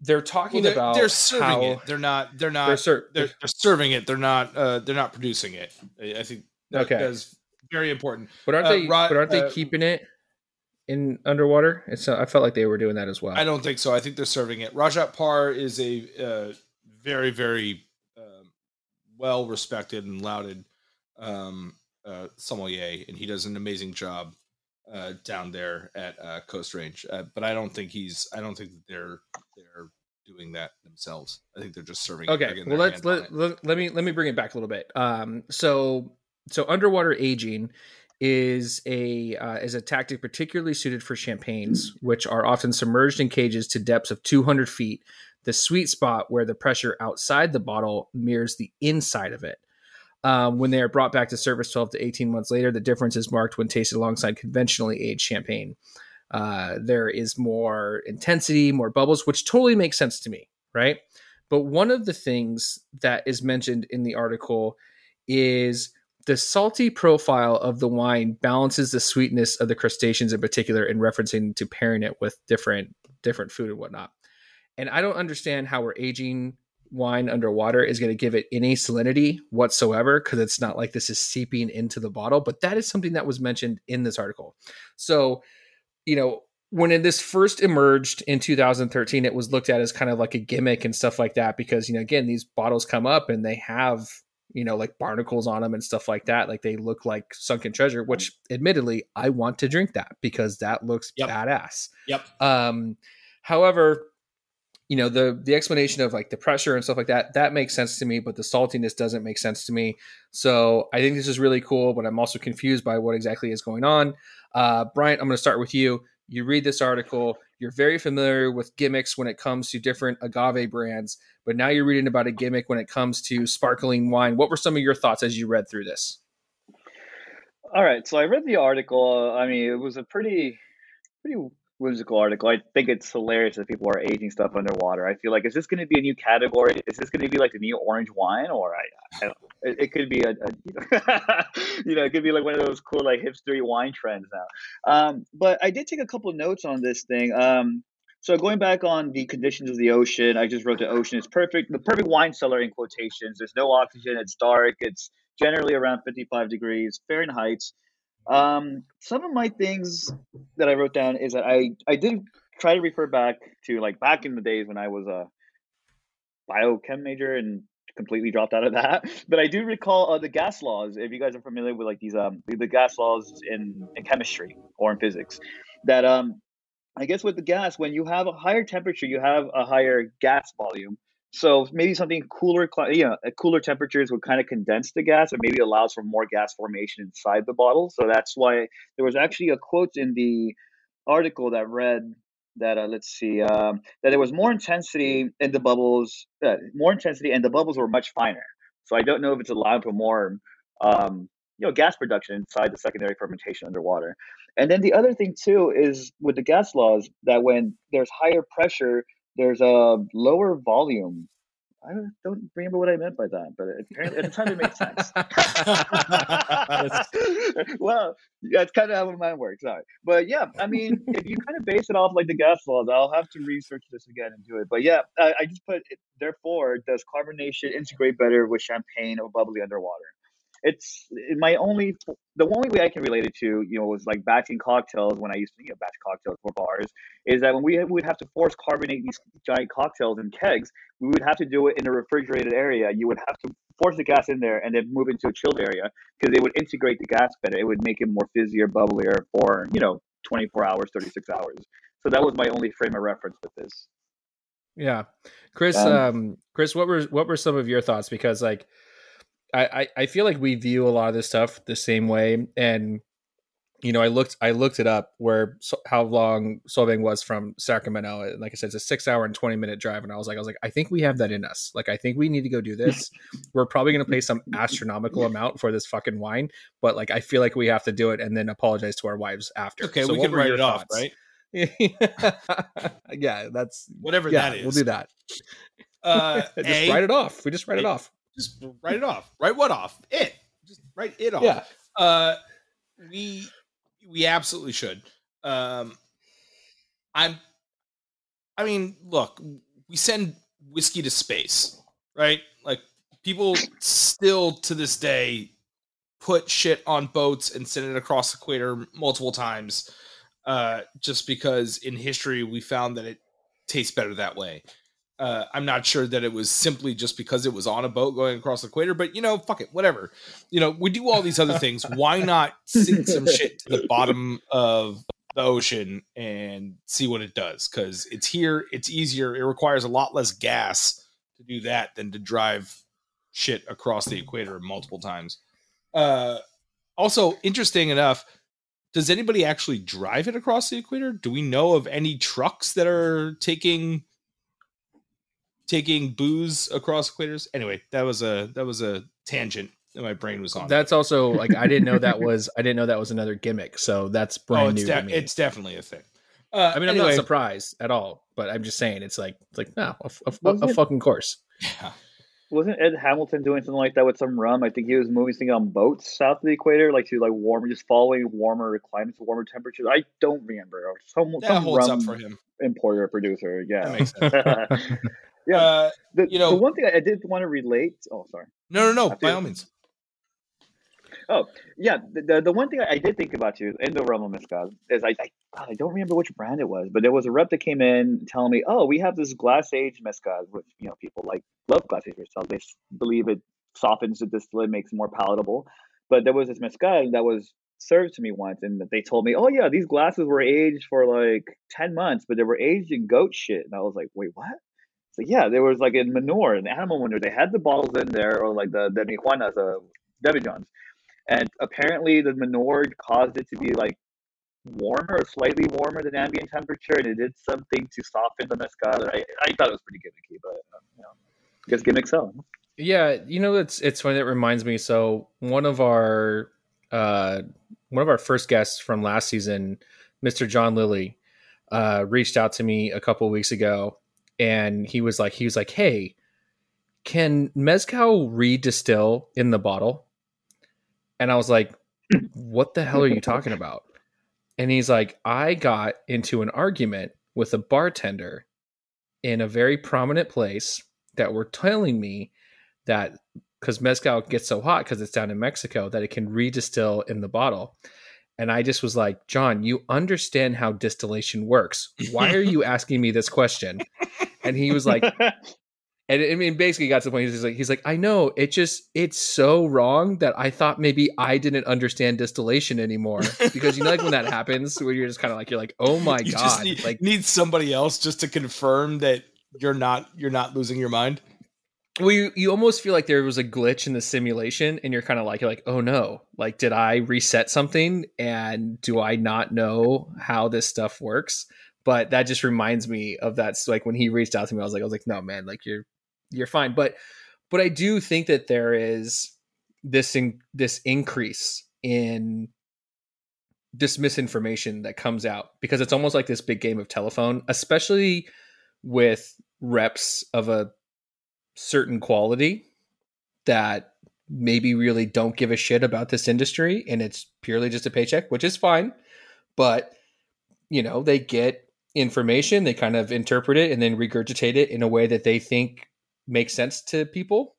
they're talking Well, they're, about they're serving it. They're not. They're not. they're, ser- they're, they're serving it. They're not. Uh, they're not producing it. I think Okay. that's very important. but aren't uh, they? Rod- but aren't they uh, keeping it in underwater? It's I felt like they were doing that as well. I don't think so. I think they're serving it. Rajat Parr is a uh, very, very um, well respected and lauded um, uh, sommelier, and he does an amazing job uh, down there at uh, Coast Range. Uh, but I don't think he's. I don't think that they're they're doing that themselves. I think they're just serving. Okay, well let's let, let, let me let me bring it back a little bit. Um, so so underwater aging is a uh, is a tactic particularly suited for champagnes, which are often submerged in cages to depths of 200 feet. The sweet spot where the pressure outside the bottle mirrors the inside of it. Um, when they are brought back to service 12 to 18 months later, the difference is marked when tasted alongside conventionally aged champagne. Uh, there is more intensity, more bubbles, which totally makes sense to me, right? But one of the things that is mentioned in the article is the salty profile of the wine balances the sweetness of the crustaceans in particular in referencing to pairing it with different different food and whatnot. And I don't understand how we're aging wine underwater is going to give it any salinity whatsoever because it's not like this is seeping into the bottle. But that is something that was mentioned in this article. So, you know, when this first emerged in 2013, it was looked at as kind of like a gimmick and stuff like that because, you know, again, these bottles come up and they have, you know, like barnacles on them and stuff like that. Like they look like sunken treasure, which admittedly, I want to drink that because that looks Yep. badass. Yep. Um, however, you know the the explanation of like the pressure and stuff like that that makes sense to me, but the saltiness doesn't make sense to me. So I think this is really cool, but I'm also confused by what exactly is going on. Uh, Bryant, I'm going to start with you. You read this article. You're very familiar with gimmicks when it comes to different agave brands, but now you're reading about a gimmick when it comes to sparkling wine. What were some of your thoughts as you read through this? All right, so I read the article. I mean, it was a pretty, pretty whimsical article. I think it's hilarious that people are aging stuff underwater. I feel like is this going to be a new category? Is this going to be like the new orange wine, or I, I it, it could be a, a you, know, you know, it could be like one of those cool like hipstery wine trends now. Um, but I did take a couple notes on this thing. Um, so going back on the conditions of the ocean, I just wrote the ocean is perfect, the perfect wine cellar in quotations. There's no oxygen. It's dark. It's generally around 55 degrees Fahrenheit. Um, some of my things that I wrote down is that I I did try to refer back to like back in the days when I was a biochem major and completely dropped out of that. But I do recall uh, the gas laws. If you guys are familiar with like these um the gas laws in, in chemistry or in physics, that um I guess with the gas when you have a higher temperature you have a higher gas volume. So maybe something cooler, you know, cooler temperatures would kind of condense the gas, and maybe allows for more gas formation inside the bottle. So that's why there was actually a quote in the article that read that uh, let's see um, that there was more intensity in the bubbles, uh, more intensity, and the bubbles were much finer. So I don't know if it's allowed for more, um, you know, gas production inside the secondary fermentation underwater. And then the other thing too is with the gas laws that when there's higher pressure, there's a lower volume. I don't- don't remember what I meant by that, but apparently at the time it made sense. well, yeah, it's kind of how my mind works. Sorry, but yeah, I mean, if you kind of base it off like the gas laws, I'll have to research this again and do it. But yeah, I, I just put it, therefore does carbonation integrate better with champagne or bubbly underwater? It's my only the only way I can relate it to you know was like batching cocktails when I used to you know, batch cocktails for bars is that when we would have to force carbonate these giant cocktails in kegs, we would have to do it in a refrigerated area. You would have to force the gas in there and then move into a chilled area because it would integrate the gas better. It would make it more fizzier, bubblier for you know 24 hours, 36 hours. So that was my only frame of reference with this. Yeah, Chris. Um, Um, Chris, what were what were some of your thoughts? Because like, I I feel like we view a lot of this stuff the same way, and you know, I looked I looked it up where so, how long Solvang was from Sacramento. And like I said, it's a six hour and twenty minute drive, and I was like, I was like, I think we have that in us. Like, I think we need to go do this. We're probably going to pay some astronomical amount for this fucking wine, but like, I feel like we have to do it and then apologize to our wives after. Okay, So we can write it off, right? yeah, that's whatever yeah. that is. We'll do that. Uh, just A, write it off. We just write it off. Just write it off. Write what off? It. Just write it off. Yeah. Uh, we we absolutely should. Um, I'm. I mean, look, we send whiskey to space, right? Like people still to this day put shit on boats and send it across the equator multiple times, uh, just because in history we found that it tastes better that way. Uh, I'm not sure that it was simply just because it was on a boat going across the equator, but you know, fuck it, whatever. You know, we do all these other things. Why not sink some shit to the bottom of the ocean and see what it does? Because it's here, it's easier. It requires a lot less gas to do that than to drive shit across the equator multiple times. Uh, also, interesting enough, does anybody actually drive it across the equator? Do we know of any trucks that are taking taking booze across equators? Anyway, that was a that was a tangent that my brain was on. That's also like I didn't know that was I didn't know that was another gimmick. So that's brand oh, it's, new de- to me. it's definitely a thing. Uh, I mean, I'm anyway, not surprised at all, but I'm just saying it's like it's like no, a, a- Wasn't a fucking course. yeah. Wasn't Ed Hamilton doing something like that with some rum? I think he was moving something on boats south of the equator, like to like warmer, just following warmer climates, warmer temperatures. I don't remember. Some, that some holds rum up for him. importer producer. That Yeah. yeah. Uh, the, you know- the one thing I did want to relate. Oh, sorry. no, no, no. By all means. Oh yeah, the, the, the one thing I did think about you in the rum of is I, I God, I don't remember which brand it was, but there was a rep that came in telling me, "Oh, we have this glass aged mezcal, which you know people like love glass aged mezcal. They believe it softens the distillate, makes it more palatable." But there was this mezcal that was served to me once, and they told me, "Oh yeah, these glasses were aged for like ten months, but they were aged in goat shit." And I was like, "Wait, what?" So yeah, there was like in manure, an animal manure. They had the bottles in there, or like the the Juanas, the demijohns and apparently the manure caused it to be like warmer or slightly warmer than ambient temperature, and it did something to soften the mezcal. I, I thought it was pretty gimmicky, but um, you know, I guess gimmicks sell. Yeah, you know it's it's funny. That reminds me. So one of our uh, one of our first guests from last season, Mr. John Lilly, uh, reached out to me a couple weeks ago, and he was like, he was like, "Hey, can mezcal redistill in the bottle?" And I was like, "What the hell are you talking about?" And he's like, "I got into an argument with a bartender in a very prominent place that were telling me." that because mezcal gets so hot because it's down in Mexico that it can redistill in the bottle. And I just was like, John, you understand how distillation works. Why are you asking me this question? And he was like, and I mean, basically got to the point. He's like, he's like, I know it just it's so wrong that I thought maybe I didn't understand distillation anymore because you know, like when that happens, where you're just kind of like, you're like, oh my You god, need, like need somebody else just to confirm that you're not you're not losing your mind. Well, you, you almost feel like there was a glitch in the simulation, and you're kind of like, you're like, oh no, like, did I reset something? And do I not know how this stuff works? But that just reminds me of that. So, like when he reached out to me, I was like, I was like, no, man, like you're you're fine. But but I do think that there is this in, this increase in this misinformation that comes out because it's almost like this big game of telephone, especially with reps of a certain quality that maybe really don't give a shit about this industry and it's purely just a paycheck, which is fine. But, you know, they get information, they kind of interpret it and then regurgitate it in a way that they think makes sense to people.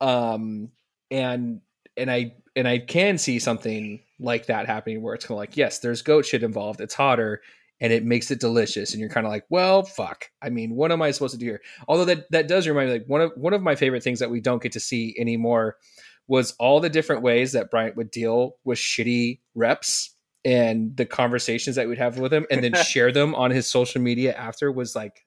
Um and and I and I can see something like that happening where it's kind of like, yes, there's goat shit involved. It's hotter and it makes it delicious. And you're kind of like, well, fuck. I mean, what am I supposed to do here? Although that that does remind me, like one of one of my favorite things that we don't get to see anymore was all the different ways that Bryant would deal with shitty reps and the conversations that we'd have with him, and then share them on his social media after was like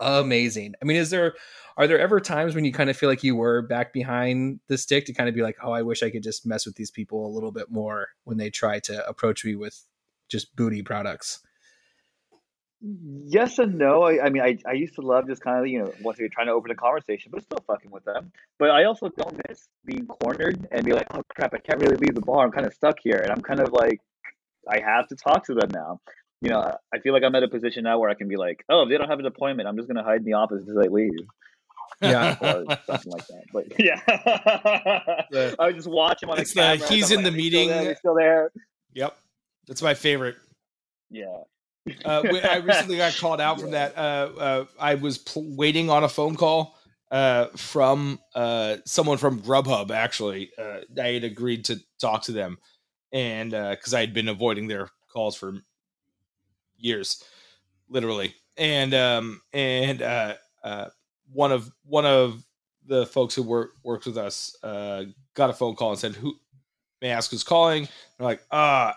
amazing. I mean, is there are there ever times when you kind of feel like you were back behind the stick to kind of be like, oh, I wish I could just mess with these people a little bit more when they try to approach me with just booty products? Yes and no. I, I mean, I, I used to love just kind of, you know, once you're trying to open a conversation, but still fucking with them. But I also don't miss being cornered and be like, oh crap, I can't really leave the bar. I'm kind of stuck here. And I'm kind of like, I have to talk to them now. you know, I feel like I'm at a position now where I can be like, oh, if they don't have an appointment, I'm just gonna hide in the office as I leave. Yeah. or something like that. But yeah, I would just watch him on the It's the- camera. he's I'm in the like, "He's still meeting." there, he's still there. Yep, that's my favorite. Yeah. Uh, I recently got called out from that. Uh, uh, I was pl- waiting on a phone call uh, from uh, someone from Grubhub. Actually, I had agreed to talk to them, and because I had been avoiding their calls for years, literally, and um, and one of one of the folks who work works with us uh, got a phone call and said, "Who may I ask who's calling?" They're like, "Uh,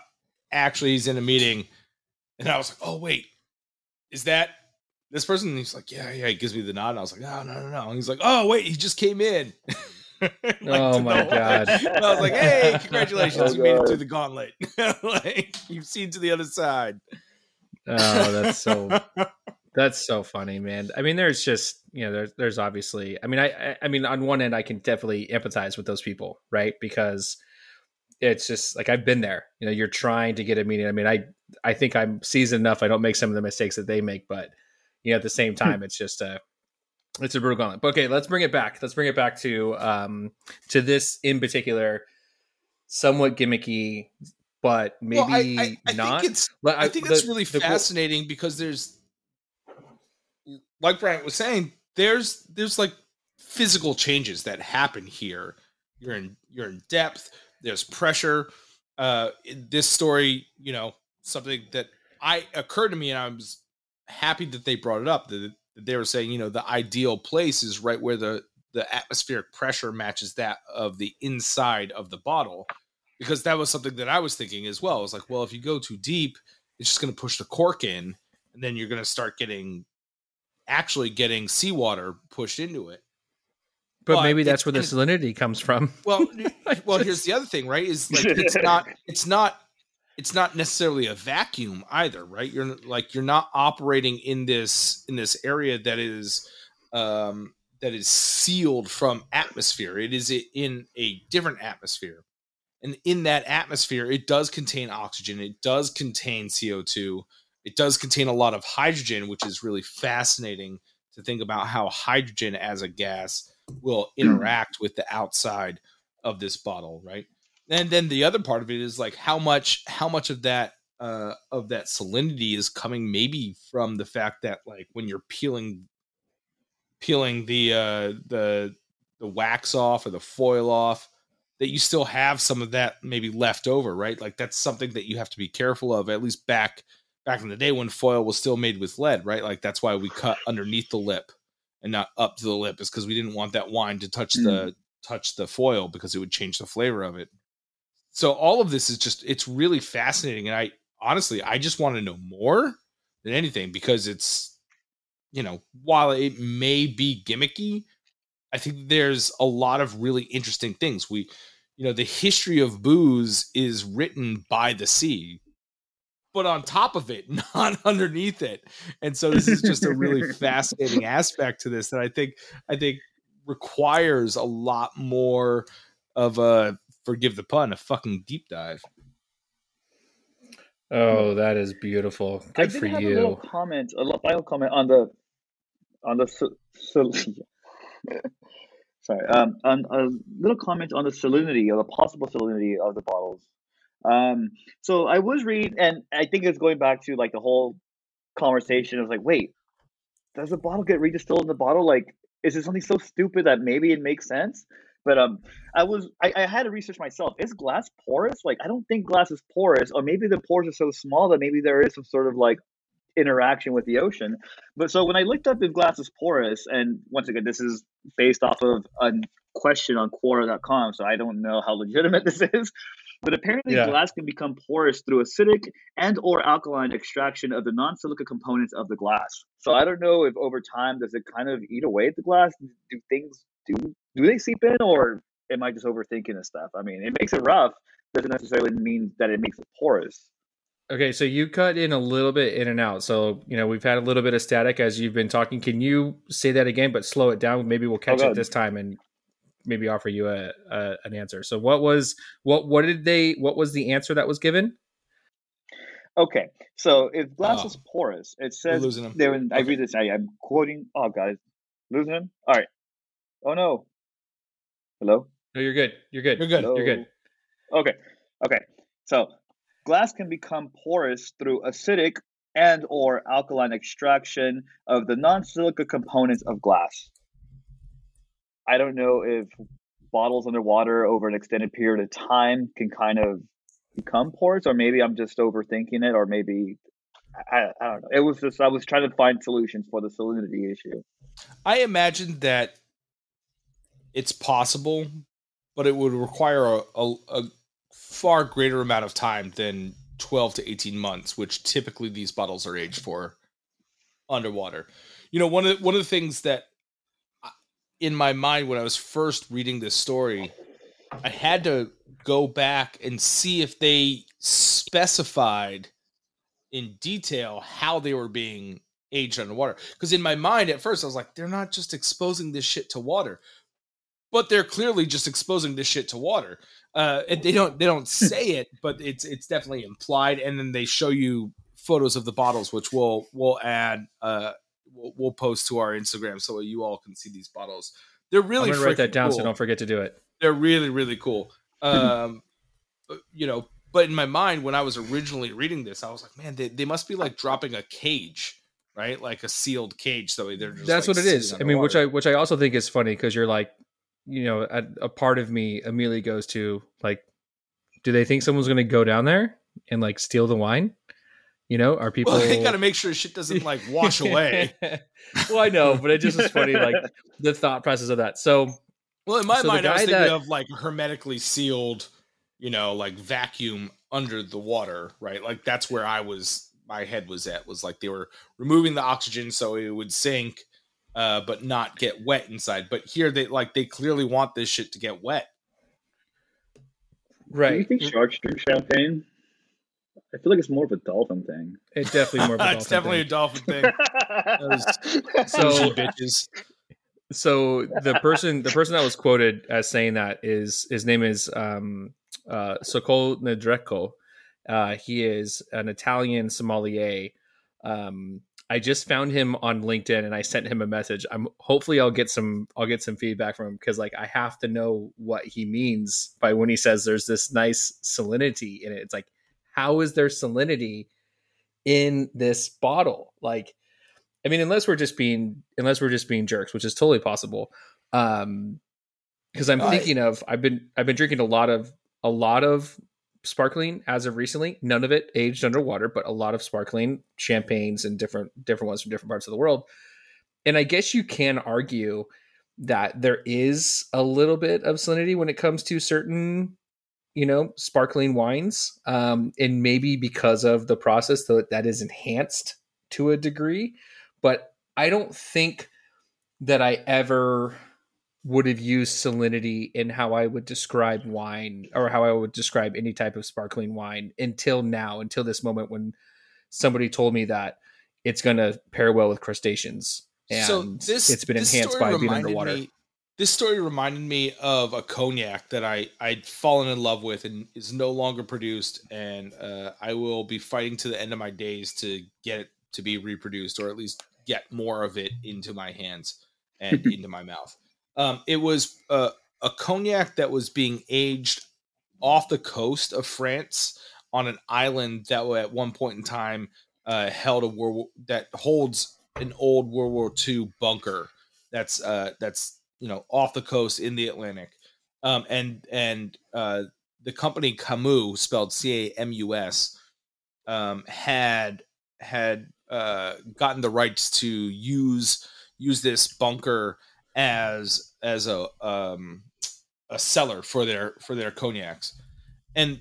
actually, he's in a meeting." And I was like, "Oh wait, is that this person?" And he's like, "Yeah, yeah." He gives me the nod, and I was like, "No, no, no, no." And he's like, "Oh wait, he just came in." Like, Oh my God. I was like, "Hey, congratulations! Oh, you made it through the gauntlet. like you've seen to the other side." Oh, that's so that's so funny, man. I mean, there's just you know, there's there's obviously. I mean, I I- I mean, on one end, I can definitely empathize with those people, right? Because it's just like I've been there. You know, you're trying to get a meeting. I mean, I I think I'm seasoned enough. I don't make some of the mistakes that they make, but you know, at the same time, it's just a it's a brutal gauntlet. But okay, let's bring it back. Let's bring it back to um to this in particular, somewhat gimmicky, but maybe well, I, I, I not. think it's But I think the- that's really the fascinating because there's, like Bryant was saying, there's there's like physical changes that happen here. You're in you're in depth. There's pressure. Uh, this story, you know, something that I occurred to me, and I was happy that they brought it up. That, that they were saying, you know, the ideal place is right where the the atmospheric pressure matches that of the inside of the bottle because that was something that I was thinking as well. I was like, well, if you go too deep, it's just going to push the cork in, and then you're going to start getting actually getting seawater pushed into it. But But maybe that's where the salinity comes from. Well, well, here's the other thing, right? Is like it's not it's not it's not necessarily a vacuum either, right? You're like you're not operating in this in this area that is um that is sealed from atmosphere. It is in a different atmosphere. And in that atmosphere, it does contain oxygen, it does contain CO2, it does contain a lot of hydrogen, which is really fascinating to think about how hydrogen as a gas will interact with the outside of this bottle, right? And then the other part of it is like how much how much of that uh of that salinity is coming maybe from the fact that like when you're peeling peeling the uh the the wax off or the foil off that you still have some of that maybe left over, right? Like that's something that you have to be careful of at least back back in the day when foil was still made with lead, right? Like that's why we cut underneath the lip and not up to the lip is because we didn't want that wine to touch the touch the foil because it would change the flavor of it. So all of this is just it's really fascinating. And I honestly I just want to know more than anything because it's you know while it may be gimmicky I think there's a lot of really interesting things. We you know the history of booze is written by the sea but on top of it not underneath it. And so this is just a really fascinating aspect to this that I think I think requires a lot more of a forgive the pun a fucking deep dive Oh, that is beautiful. I Good did for have a little you. comment, a little final comment on the on the sal- sal- sorry, um, on a little comment on the salinity or the possible salinity of the bottles. Um, so I was reading, and I think it's going back to like the whole conversation of like, wait, does the bottle get redistilled in the bottle? Like, is it something so stupid that maybe it makes sense? But um, I was I, I had to research myself. Is glass porous? Like, I don't think glass is porous, or maybe the pores are so small that maybe there is some sort of like interaction with the ocean. But so when I looked up if glass is porous, and once again, this is based off of a question on Quora.com, so I don't know how legitimate this is. But apparently, Yeah. glass can become porous through acidic and or alkaline extraction of the non-silica components of the glass. So I don't know if over time does it kind of eat away at the glass? Do things do do they seep in, or am I just overthinking this stuff? I mean, it makes it rough. Doesn't necessarily mean that it makes it porous. Okay, so you cut in a little bit in and out. So, you know, we've had a little bit of static as you've been talking. Can you say that again, but slow it down? Maybe we'll oh, catch go it this time and maybe offer you a, a an answer. So, what was what what did they what was the answer that was given? Okay, so if glass Oh. is porous, it We're says losing him. there. when I read this. I, I'm quoting. Oh, guys, losing him. All right. Oh no. Hello. No, you're good. You're good. You're good. You're good. Okay. Okay. So glass can become porous through acidic and or alkaline extraction of the non-silica components of glass. I don't know if bottles underwater over an extended period of time can kind of become porous, or maybe I'm just overthinking it, or maybe I, I don't know. It was just I was trying to find solutions for the salinity issue. I imagine that it's possible, but it would require a, a, a far greater amount of time than 12 to 18 months, which typically these bottles are aged for underwater. You know, one of one of the things that in my mind when I was first reading this story, I had to go back and see if they specified in detail how they were being aged underwater. Because in my mind, at first, I was like, they're not just exposing this shit to water, but they're clearly just exposing this shit to water. Uh, and they don't they don't say it, but it's it's definitely implied. And then they show you photos of the bottles, which we'll we'll add. Uh, we'll, we'll post to our Instagram so you all can see these bottles. They're really I'm gonna write that down so don't forget to do it. they're really really cool um you know but in my mind when i was originally reading this i was like man they, they must be like dropping a cage right like a sealed cage so they're just That's like, what it is. I mean, which. I which I also think is funny because you're like, you know, a, a part of me immediately goes to like, do they think someone's going to go down there and like steal the wine? You know, are people? well they gotta make sure shit doesn't like wash away well, I know, but it just is funny, like the thought process of that. So well in my So mind i was thinking that- of like hermetically sealed you know like vacuum under the water right like that's where i was my head was at was like they were removing the oxygen so it would sink uh, but not get wet inside. But here they like they clearly want this shit to get wet. Right. Do you think sharks drink champagne? I feel like it's more of a dolphin thing. it's definitely more. Of a it's dolphin definitely thing. a dolphin thing. Those- So- bitches. so the person the person that was quoted as saying that is his name is um uh Sokol Nedreko. Uh he is an Italian sommelier. Um I just found him on LinkedIn and I sent him a message. I'm hopefully I'll get some I'll get some feedback from him because like I have to know what he means by when he says there's this nice salinity in it. It's like how is there salinity in this bottle? Like I mean, unless we're just being unless we're just being jerks, which is totally possible. Um, because I'm I- thinking of I've been I've been drinking a lot of a lot of sparkling as of recently. None of it aged underwater, but a lot of sparkling champagnes and different different ones from different parts of the world. And I guess you can argue that there is a little bit of salinity when it comes to certain you know sparkling wines um and maybe because of the process that that is enhanced to a degree but I don't think that I ever would have used salinity in how I would describe wine or how I would describe any type of sparkling wine until now, until this moment when somebody told me that it's going to pair well with crustaceans. And so this it's been this enhanced by being underwater. Me, this story reminded me of a cognac that I I'd fallen in love with and is no longer produced, and uh, I will be fighting to the end of my days to get it to be reproduced or at least get more of it into my hands and into my mouth. Um, it was a, a cognac that was being aged off the coast of France on an island that at one point in time uh, held a war that holds an old World War II bunker that's uh, that's you know off the coast in the Atlantic, um, and and uh, the company Camus, spelled C A M U S, um, had had uh, gotten the rights to use use this bunker as as a um, a cellar for their for their cognacs, and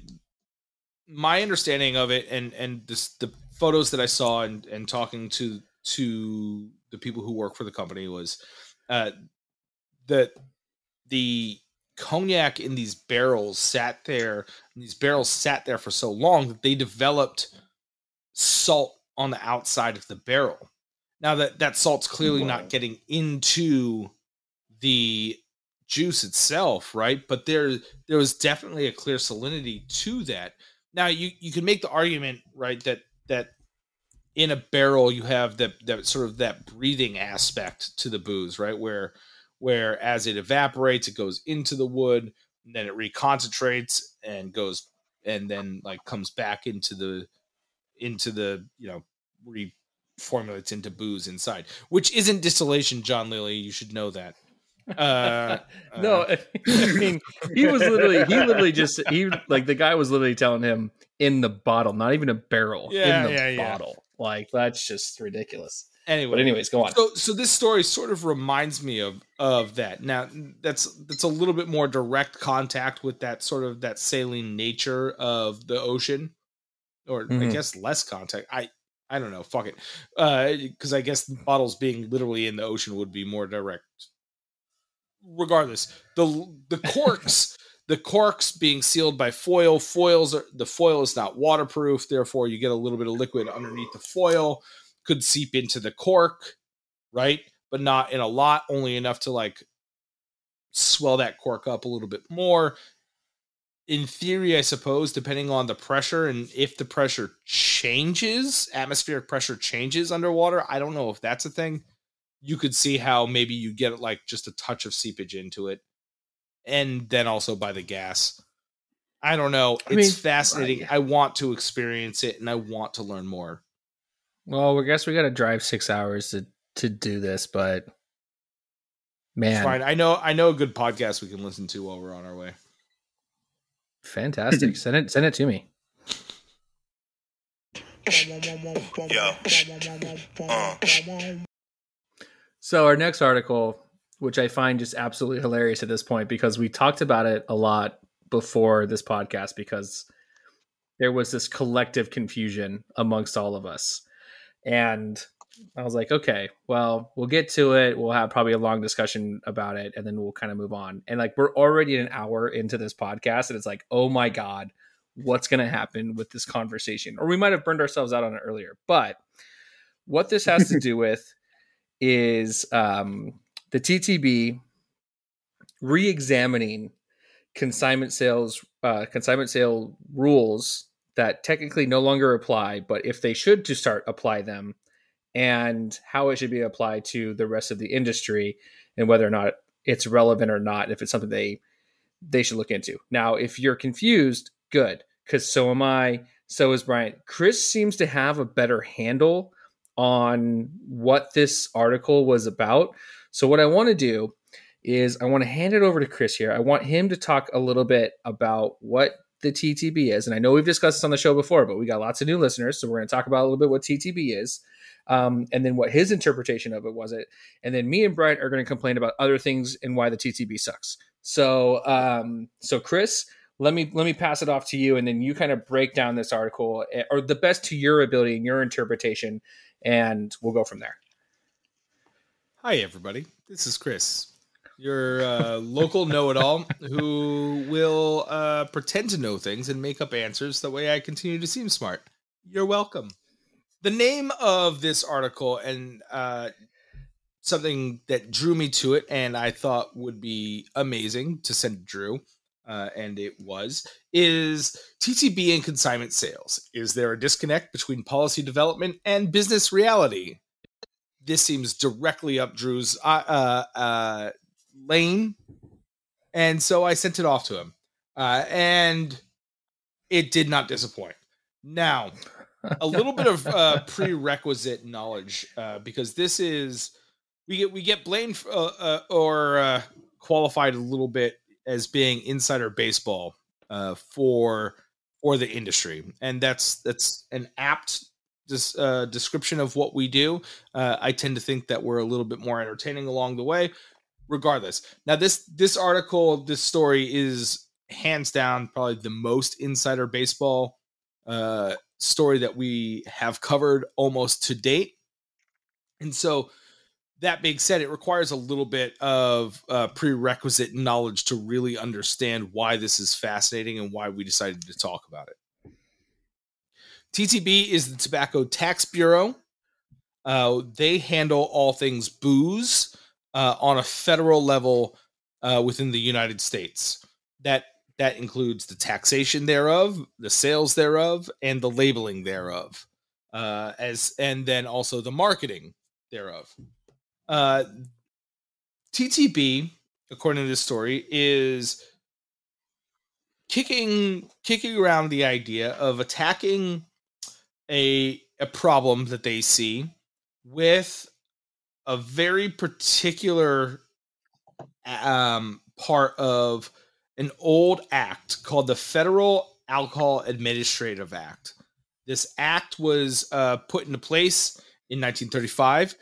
my understanding of it and and this, the photos that I saw and and talking to to the people who work for the company was uh, that the cognac in these barrels sat there and these barrels sat there for so long that they developed salt on the outside of the barrel. Now that that salt's clearly not getting into the juice itself right? But there there was definitely a clear salinity to that. Now you you can make the argument right that that in a barrel you have that that sort of that breathing aspect to the booze right? Where where as it evaporates it goes into the wood and then it reconcentrates and goes and then like comes back into the into the you know reformulates into booze inside which isn't distillation john lilly. You should know that uh, no, uh, I mean he was literally he literally just he like the guy was literally telling him in the bottle, not even a barrel, Yeah, in the yeah, yeah. bottle. Like that's just ridiculous. anyway But anyways, go on. so so this story sort of reminds me of of that now that's that's a little bit more direct contact with that sort of that saline nature of the ocean or i Mhm. guess less contact i i don't know fuck it uh because i guess bottles being literally in the ocean would be more direct regardless the the corks the corks being sealed by foil foils are the foil is not waterproof therefore you get a little bit of liquid underneath the foil could seep into the cork right? But not in a lot only enough to like swell that cork up a little bit more. In theory i suppose depending on the pressure and if the pressure changes atmospheric pressure changes underwater i don't know if that's a thing you could see how maybe you get like just a touch of seepage into it and then also by the gas i don't know it's I mean, fascinating right. i want to experience it and i want to learn more Well, I guess we got to drive six hours to to do this, but It's man, fine i know i know a good podcast we can listen to while we're on our way fantastic. send it send it to me. Yo. Uh. So our next article, which I find just absolutely hilarious at this point, because we talked about it a lot before this podcast, because there was this collective confusion amongst all of us, and I was like, okay, well, we'll get to it. We'll have probably a long discussion about it, and then we'll kind of move on. And like we're already an hour into this podcast, and it's like, oh my god, what's going to happen with this conversation? Or we might have burned ourselves out on it earlier, but what this has to do with is um, the TTB re-examining consignment sales uh, consignment sale rules that technically no longer apply, but if they should to start apply them, and how it should be applied to the rest of the industry, and whether or not it's relevant or not, if it's something they they should look into. Now, if you're confused, good, because so am I. So is Bryant. Chris seems to have a better handle on what this article was about. So, what I want to do is I want to hand it over to Chris here. I want him to talk a little bit about what the TTB is. And I know we've discussed this on the show before, but we got lots of new listeners. So, we're going to talk about a little bit what TTB is. Um, and then what his interpretation of it was it, and then me and Bryant are going to complain about other things and why the TTB sucks. So, um, so Chris, let me let me pass it off to you, and then you kind of break down this article eh, or the best to your ability and your interpretation, and we'll go from there. Hi, everybody. This is Chris, your uh, local know it all who will uh, pretend to know things and make up answers. That way I continue to seem smart. You're welcome. The name of this article and uh, something that drew me to it and I thought would be amazing to send to Drew, uh, and it was, is TTB and consignment sales. Is there a disconnect between policy development and business reality? this seems directly up Drew's uh, uh, uh, lane, and so I sent it off to him, uh, and it did not disappoint. Now, a little bit of uh, prerequisite knowledge uh, because this is we get we get blamed for, uh, uh, or uh, qualified a little bit as being insider baseball uh, for for the industry, and that's that's an apt this uh, description of what we do. Uh, I tend to think that we're a little bit more entertaining along the way. Regardless, now this this article, this story is hands down probably the most insider baseball uh, story that we have covered almost to date. And so, that being said, it requires a little bit of uh, prerequisite knowledge to really understand why this is fascinating and why we decided to talk about it. TTB is the Tobacco Tax Bureau. Uh, they handle all things booze uh, on a federal level uh, within the United States. That that includes the taxation thereof, the sales thereof, and the labeling thereof, uh, as and then also the marketing thereof. Uh, TTB, according to this story, is kicking kicking around the idea of attacking a a problem that they see with a very particular um, part of an old act called the Federal Alcohol Administrative Act. This act was uh, put into place in 1935.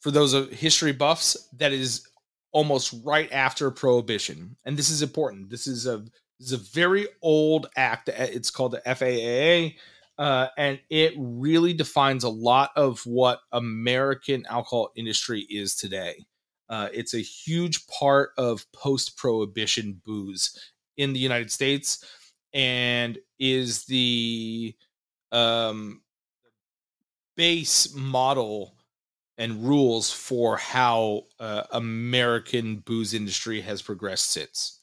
For those of history buffs, that is almost right after Prohibition, and this is important. This is a this is a very old act. It's called the FAAA, uh, and it really defines a lot of what American alcohol industry is today. Uh, it's a huge part of post prohibition booze in the United States and is the um, base model and rules for how uh, American booze industry has progressed since.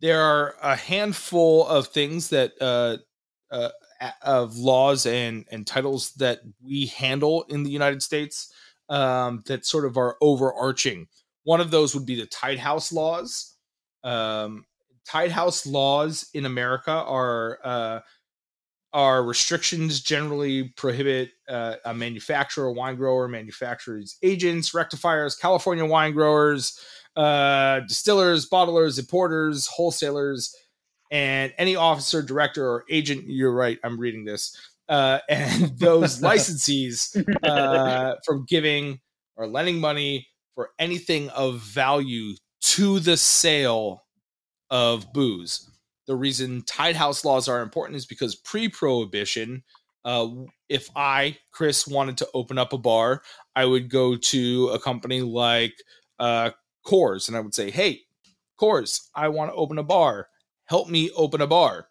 There are a handful of things that uh, uh, of laws and and titles that we handle in the United States um, that sort of are overarching. One of those would be the tied house laws. Um, tied house laws in America are are restrictions generally prohibit uh, a manufacturer, wine grower, manufacturers, agents, rectifiers, California wine growers, uh, distillers, bottlers, importers, wholesalers, and any officer, director, or agent. You're right. I'm reading this uh, and those licensees uh, from giving or lending money for anything of value to the sale of booze. The reason tied house laws are important is because pre prohibition, uh, if I, Chris, wanted to open up a bar, I would go to a company like uh, Coors and I would say, Hey, Coors, I want to open a bar. Help me open a bar.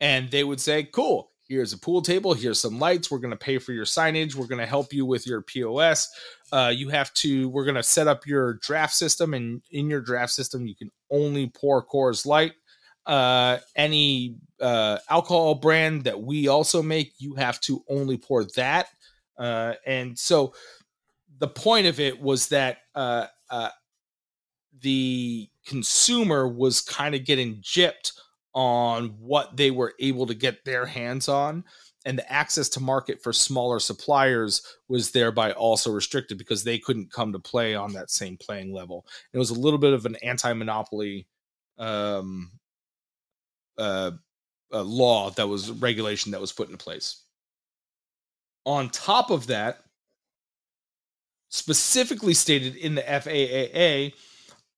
And they would say, Cool. Here's a pool table. Here's some lights. We're going to pay for your signage. We're going to help you with your pos uh, you have to we're going to set up your draft system and in your draft system you can only pour Coors Light uh, any uh, alcohol brand that we also make you have to only pour that uh, and so the point of it was that uh, uh, the consumer was kind of getting gypped on what they were able to get their hands on and the access to market for smaller suppliers was thereby also restricted because they couldn't come to play on that same playing level. It was a little bit of an anti-monopoly um, uh, law that was regulation that was put into place. On top of that, specifically stated in the FAAA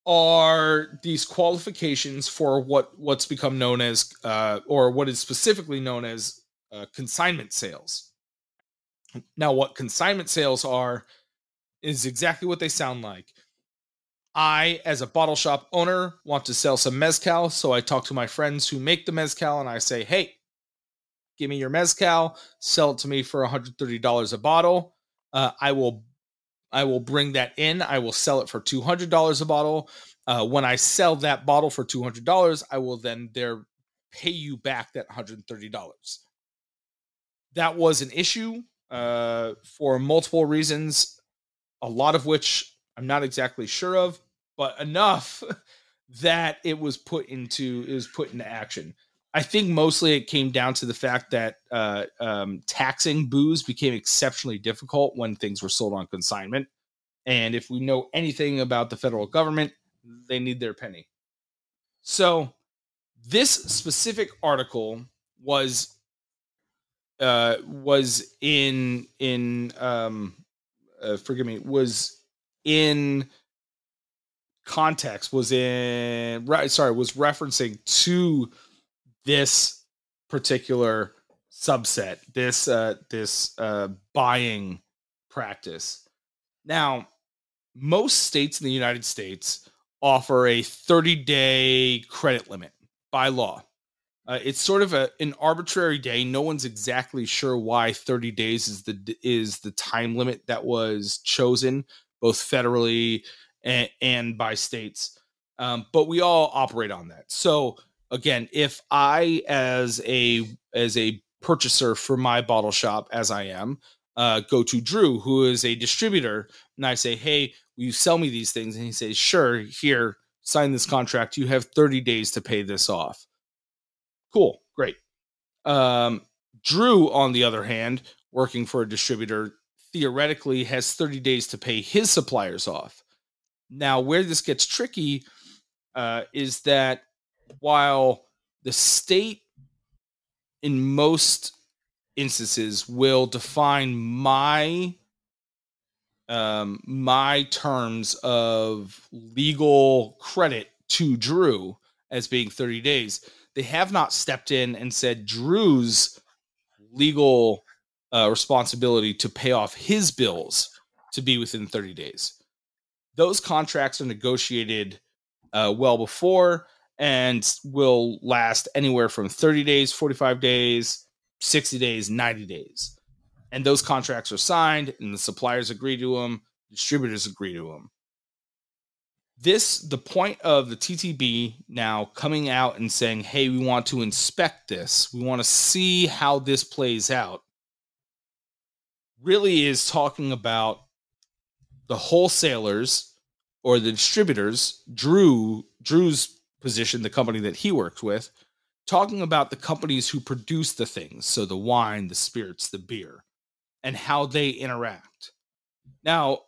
are these qualifications for what what's become known as uh, or what is specifically known as uh, consignment sales. Now, what consignment sales are is exactly what they sound like. I, as a bottle shop owner, want to sell some mezcal, so I talk to my friends who make the mezcal and I say, "Hey, give me your mezcal, sell it to me for $130 a bottle. Uh, I will I will bring that in. I will sell it for two hundred dollars a bottle. Uh, when I sell that bottle for two hundred dollars, I will then there pay you back that one hundred and thirty dollars. That was an issue uh, for multiple reasons, a lot of which I'm not exactly sure of, but enough that it was put into it was put into action. I think mostly it came down to the fact that uh, um, taxing booze became exceptionally difficult when things were sold on consignment. And if we know anything about the federal government, they need their penny. So this specific article was uh, was in in um, uh, forgive me was in context was in right sorry was referencing to this particular subset, this uh, this uh, buying practice. Now, most states in the United States offer a 30 day credit limit by law. Uh, it's sort of a, an arbitrary day. No one's exactly sure why 30 days is the is the time limit that was chosen, both federally and, and by states. Um, but we all operate on that. So again, if I as a as a purchaser for my bottle shop, as I am, uh, go to Drew, who is a distributor, and I say, "Hey, will you sell me these things?" And he says, "Sure. Here, sign this contract. You have 30 days to pay this off." Cool, great. Um, Drew, on the other hand, working for a distributor, theoretically has 30 days to pay his suppliers off. Now, where this gets tricky uh, is that while the state, in most instances, will define my um, my terms of legal credit to Drew as being 30 days, they have not stepped in and said Drew's legal uh, responsibility to pay off his bills to be within 30 days. Those contracts are negotiated uh, well before and will last anywhere from 30 days, 45 days, 60 days, 90 days. And those contracts are signed, and the suppliers agree to them, distributors agree to them. This, the point of the TTB now coming out and saying, hey, we want to inspect this, we want to see how this plays out, really is talking about the wholesalers or the distributors, Drew, Drew's position, the company that he works with, talking about the companies who produce the things, so the wine, the spirits, the beer, and how they interact. Now,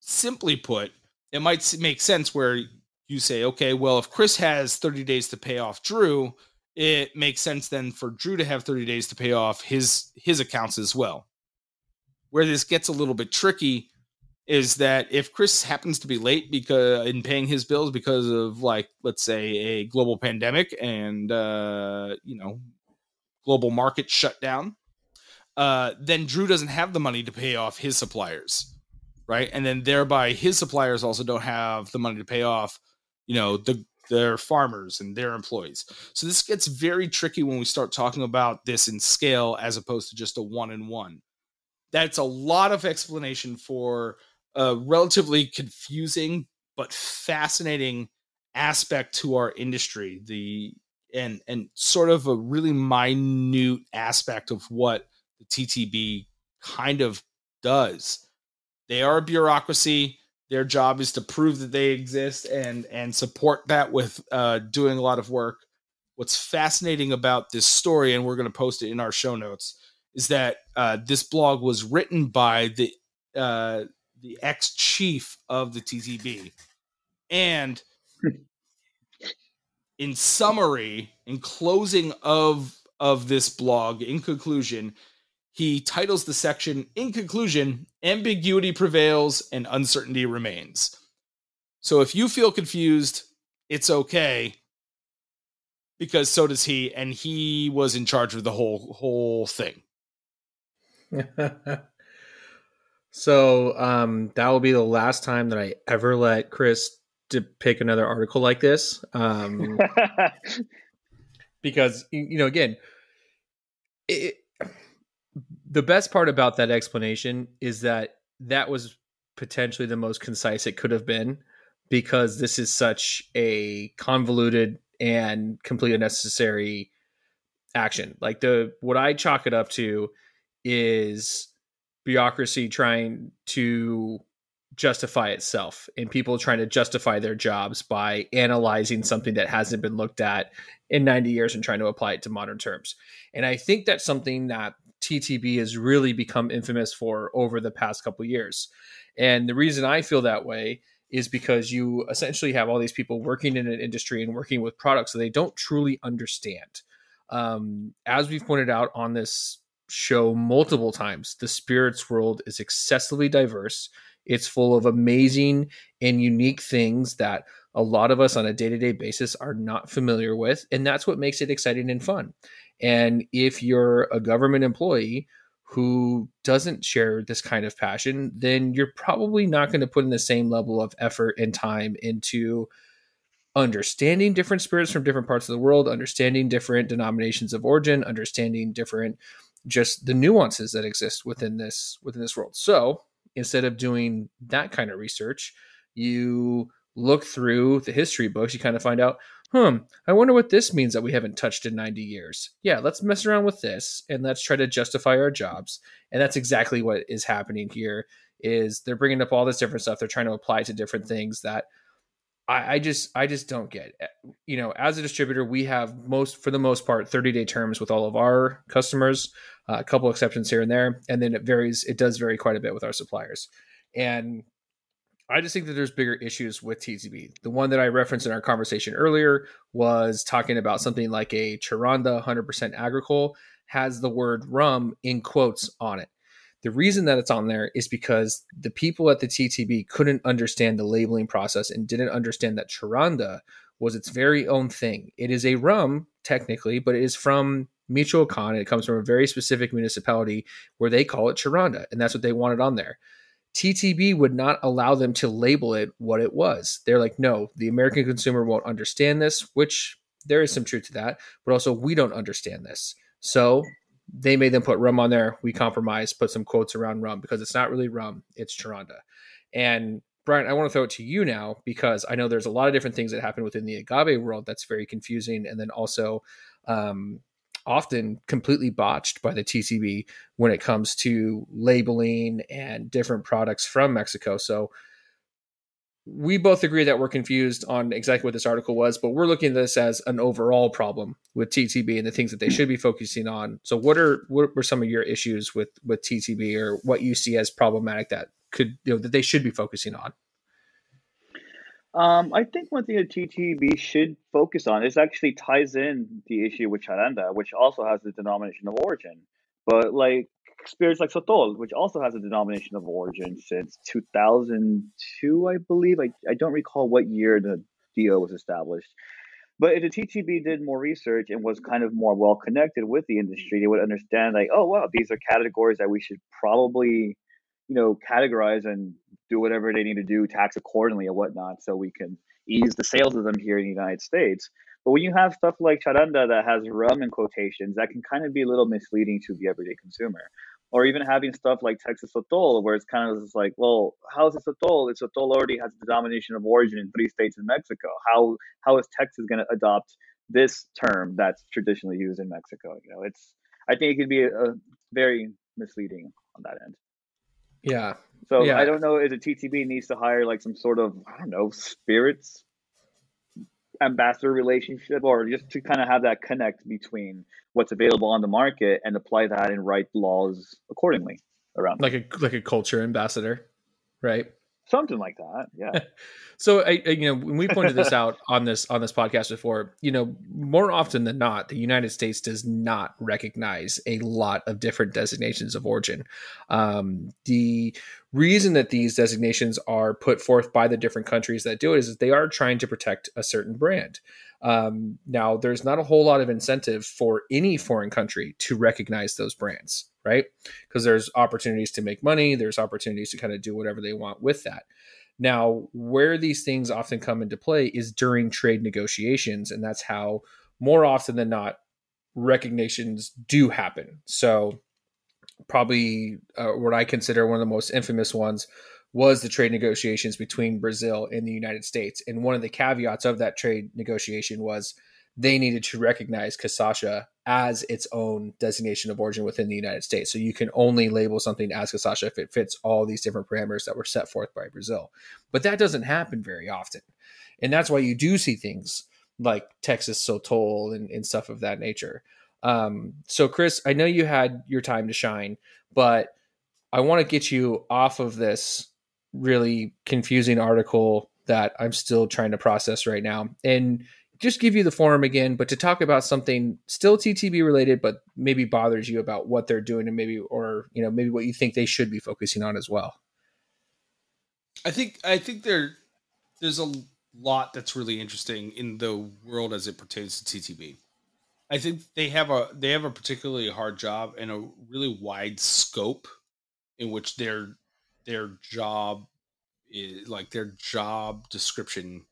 simply put, it might make sense where you say, okay, well, if Chris has 30 days to pay off Drew, it makes sense then for Drew to have 30 days to pay off his his accounts as well. Where this gets a little bit tricky is that if Chris happens to be late because in paying his bills because of like let's say a global pandemic and uh, you know global market shutdown, uh, then Drew doesn't have the money to pay off his suppliers, right? And then thereby his suppliers also don't have the money to pay off, you know, the their farmers and their employees. So this gets very tricky when we start talking about this in scale as opposed to just a one in one that's a lot of explanation for a relatively confusing but fascinating aspect to our industry the and and sort of a really minute aspect of what the TTB kind of does. They are a bureaucracy. Their job is to prove that they exist and and support that with uh, doing a lot of work. What's fascinating about this story, and we're going to post it in our show notes, is that uh, this blog was written by the uh, the ex chief of the TTB, and in summary, in closing of of this blog, in conclusion, he titles the section "In conclusion, ambiguity prevails and uncertainty remains." So if you feel confused, it's okay because so does he, and he was in charge of the whole whole thing. so um, that will be the last time that I ever let Chris to pick another article like this. Um, because you know, again, it, the best part about that explanation is that that was potentially the most concise it could have been because this is such a convoluted and completely unnecessary action. Like the what I chalk it up to is bureaucracy trying to justify itself and people trying to justify their jobs by analyzing something that hasn't been looked at in 90 years and trying to apply it to modern terms. And I think that's something that TTB has really become infamous for over the past couple years. And the reason I feel that way is because you essentially have all these people working in an industry and working with products that they don't truly understand. Um, as we've pointed out on this show multiple times. The spirits world is excessively diverse. It's full of amazing and unique things that a lot of us on a day to day basis are not familiar with. And that's what makes it exciting and fun. And if you're a government employee who doesn't share this kind of passion, then you're probably not going to put in the same level of effort and time into understanding different spirits from different parts of the world, understanding different denominations of origin, understanding different just the nuances that exist within this within this world. So instead of doing that kind of research, you look through the history books, you kind of find out, hmm, I wonder what this means that we haven't touched in 90 years. Yeah, let's mess around with this and let's try to justify our jobs. And that's exactly what is happening here is they're bringing up all this different stuff. They're trying to apply to different things that I, I just I just don't get. You know, as a distributor, we have most for the most part 30 day terms with all of our customers, uh, a couple exceptions here and there, and then it varies. It does vary quite a bit with our suppliers, and I just think that there's bigger issues with TTB. The one that I referenced in our conversation earlier was talking about something like a Charanda 100% agricole has the word rum in quotes on it. The reason that it's on there is because the people at the TTB couldn't understand the labeling process and didn't understand that Charanda was its very own thing. It is a rum, technically, but it is from Michoacan. It comes from a very specific municipality where they call it Charanda, and that's what they wanted on there. TTB would not allow them to label it what it was. They're like, no, the American consumer won't understand this, which there is some truth to that, but also we don't understand this. So they made them put rum on there. We compromised, put some quotes around rum because it's not really rum, it's Charanda. And Bryant, I want to throw it to you now because I know there's a lot of different things that happen within the agave world that's very confusing, and then also um, often completely botched by the TTB when it comes to labeling and different products from Mexico. So we both agree that we're confused on exactly what this article was, but we're looking at this as an overall problem with TTB and the things that they hmm. should be focusing on. So, what are what were some of your issues with with TTB, or what you see as problematic that could you know that they should be focusing on? Um, I think one thing that TTB should focus on is actually ties in the issue with Charanda, which also has the denomination of origin. But like spirits like Sotol, which also has a denomination of origin since 2002, I believe. I, I don't recall what year the DO was established. But if the TTB did more research and was kind of more well connected with the industry, they would understand like, oh wow, these are categories that we should probably, you know, categorize and do whatever they need to do, tax accordingly and whatnot, so we can ease the sales of them here in the United States. But when you have stuff like charanda that has rum in quotations, that can kind of be a little misleading to the everyday consumer. Or even having stuff like Texas Sotol, where it's kind of just like, well, how's it Sotol? It's Sotol already has the denomination of origin in three states in Mexico. How how is Texas going to adopt this term that's traditionally used in Mexico? You know, it's I think it could be a, a very misleading on that end. Yeah. So Yeah. I don't know if the TTB needs to hire like some sort of I don't know spirits ambassador relationship or just to kind of have that connect between what's available on the market and apply that and write laws accordingly around. Like a like a culture ambassador, right? Something like that. Yeah. So I, you know, when we pointed this out on this on this podcast before, you know, more often than not, the United States does not recognize a lot of different designations of origin. Um, the reason that these designations are put forth by the different countries that do it is that they are trying to protect a certain brand. Um, now, there's not a whole lot of incentive for any foreign country to recognize those brands, right? Because there's opportunities to make money, there's opportunities to kind of do whatever they want with that. Now, where these things often come into play is during trade negotiations, and that's how more often than not recognitions do happen. So, probably uh, what I consider one of the most infamous ones was the trade negotiations between Brazil and the United States. And one of the caveats of that trade negotiation was they needed to recognize Cachaça as its own designation of origin within the United States. So you can only label something as Cachaça if it fits all these different parameters that were set forth by Brazil. But that doesn't happen very often. And that's why you do see things like Texas Sotol and, and stuff of that nature. Um, so, Chris, I know you had your time to shine, but I want to get you off of this really confusing article that I'm still trying to process right now and just give you the forum again, but to talk about something still TTB related, but maybe bothers you about what they're doing and maybe, or, you know, maybe what you think they should be focusing on as well. I think I think there there's a lot that's really interesting in the world as it pertains to TTB. I think they have a they have a particularly hard job and a really wide scope in which their their job is like their job description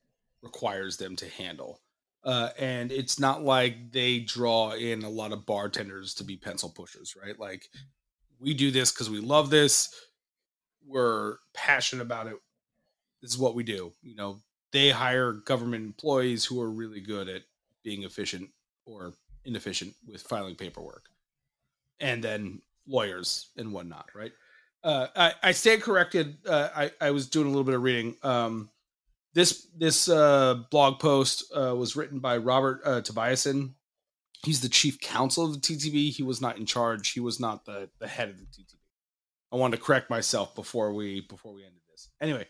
requires them to handle. Uh, and it's not like they draw in a lot of bartenders to be pencil pushers, right? Like we do this because we love this. We're passionate about it. This is what we do. You know, they hire government employees who are really good at being efficient or inefficient with filing paperwork, and then lawyers and whatnot, right? Uh, I, I stand corrected. Uh, I, I was doing a little bit of reading. Um, this this uh, blog post uh, was written by Robert uh, Tobiassen. He's the chief counsel of the TTB. He was not in charge. He was not the, the head of the TTB. I wanted to correct myself before we before we ended this. Anyway,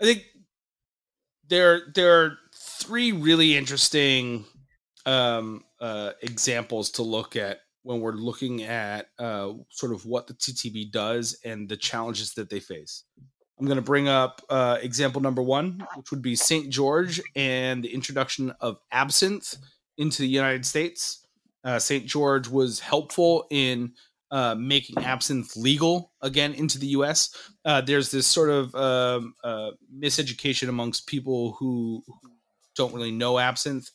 I think there there are three really interesting um, uh, examples to look at when we're looking at uh, sort of what the TTB does and the challenges that they face. I'm going to bring up uh, example number one, which would be St. George and the introduction of absinthe into the United States. Uh, St. George was helpful in uh, making absinthe legal again into the U.S. Uh, there's this sort of um, uh, miseducation amongst people who, don't really know absinthe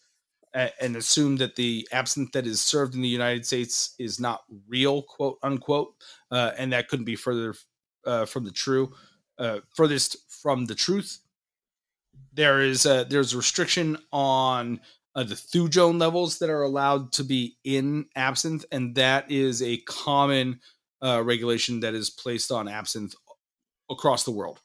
and assume that the absinthe that is served in the United States is not real, quote unquote, uh, and that couldn't be further uh, from the true, uh, furthest from the truth. There is a, there's a restriction on uh, the thujone levels that are allowed to be in absinthe, and that is a common uh, regulation that is placed on absinthe across the world.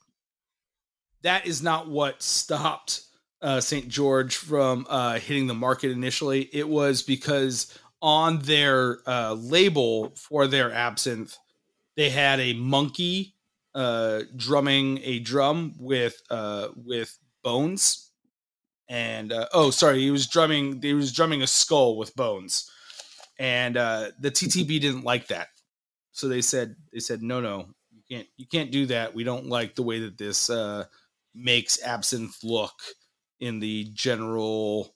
That is not what stopped uh, St. George from uh, hitting the market initially. It was because on their uh, label for their absinthe, they had a monkey uh, drumming a drum with uh, with bones, and uh, oh, sorry, he was drumming. He was drumming a skull with bones, and the TTB didn't like that, so they said they said no, no, you can't you can't do that. We don't like the way that this makes absinthe look in the general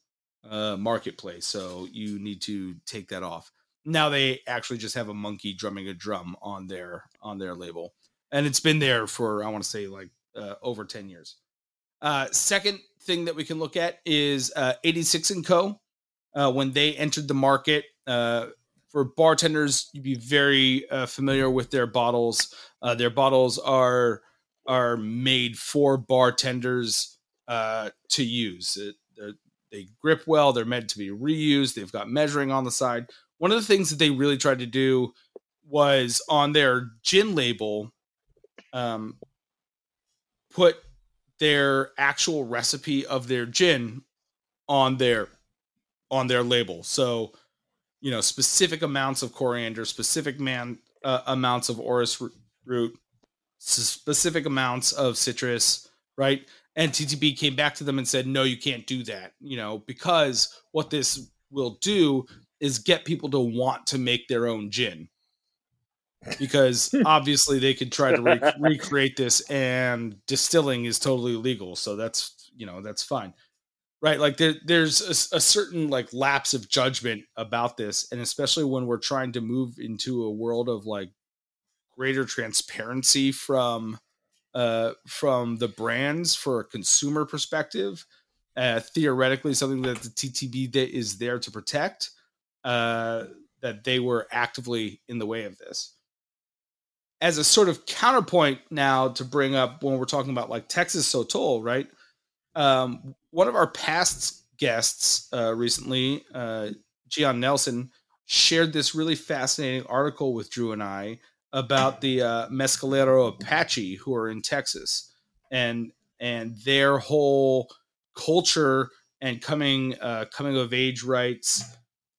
uh, marketplace. So you need to take that off. Now they actually just have a monkey drumming a drum on their on their label, and it's been there for I want to say like uh, over ten years. Uh, second thing that we can look at is uh, 86 and Co. Uh, when they entered the market, uh, for bartenders, you'd be very uh, familiar with their bottles. Their bottles are are made for bartenders to use. They grip well. They're meant to be reused. They've got measuring on the side. One of the things that they really tried to do was on their gin label, um, put their actual recipe of their gin on their on their label. So, you know, specific amounts of coriander, specific man uh, amounts of orris root, specific amounts of citrus, right? and TTB came back to them and said, "No, you can't do that." You know, because what this will do is get people to want to make their own gin. Because obviously they could try to re- recreate this, and distilling is totally legal, so that's you know that's fine, right? Like there, there's a, a certain like lapse of judgment about this, and especially when we're trying to move into a world of like greater transparency from uh, from the brands for a consumer perspective. Uh, theoretically, something that the TTB is there to protect. Uh, that they were actively in the way of this. As a sort of counterpoint, now to bring up when we're talking about like Texas Sotol, right? Um, one of our past guests uh, recently, uh, Gian Nelson, shared this really fascinating article with Drew and I about the uh, Mescalero Apache who are in Texas and and their whole culture and coming uh, coming of age rites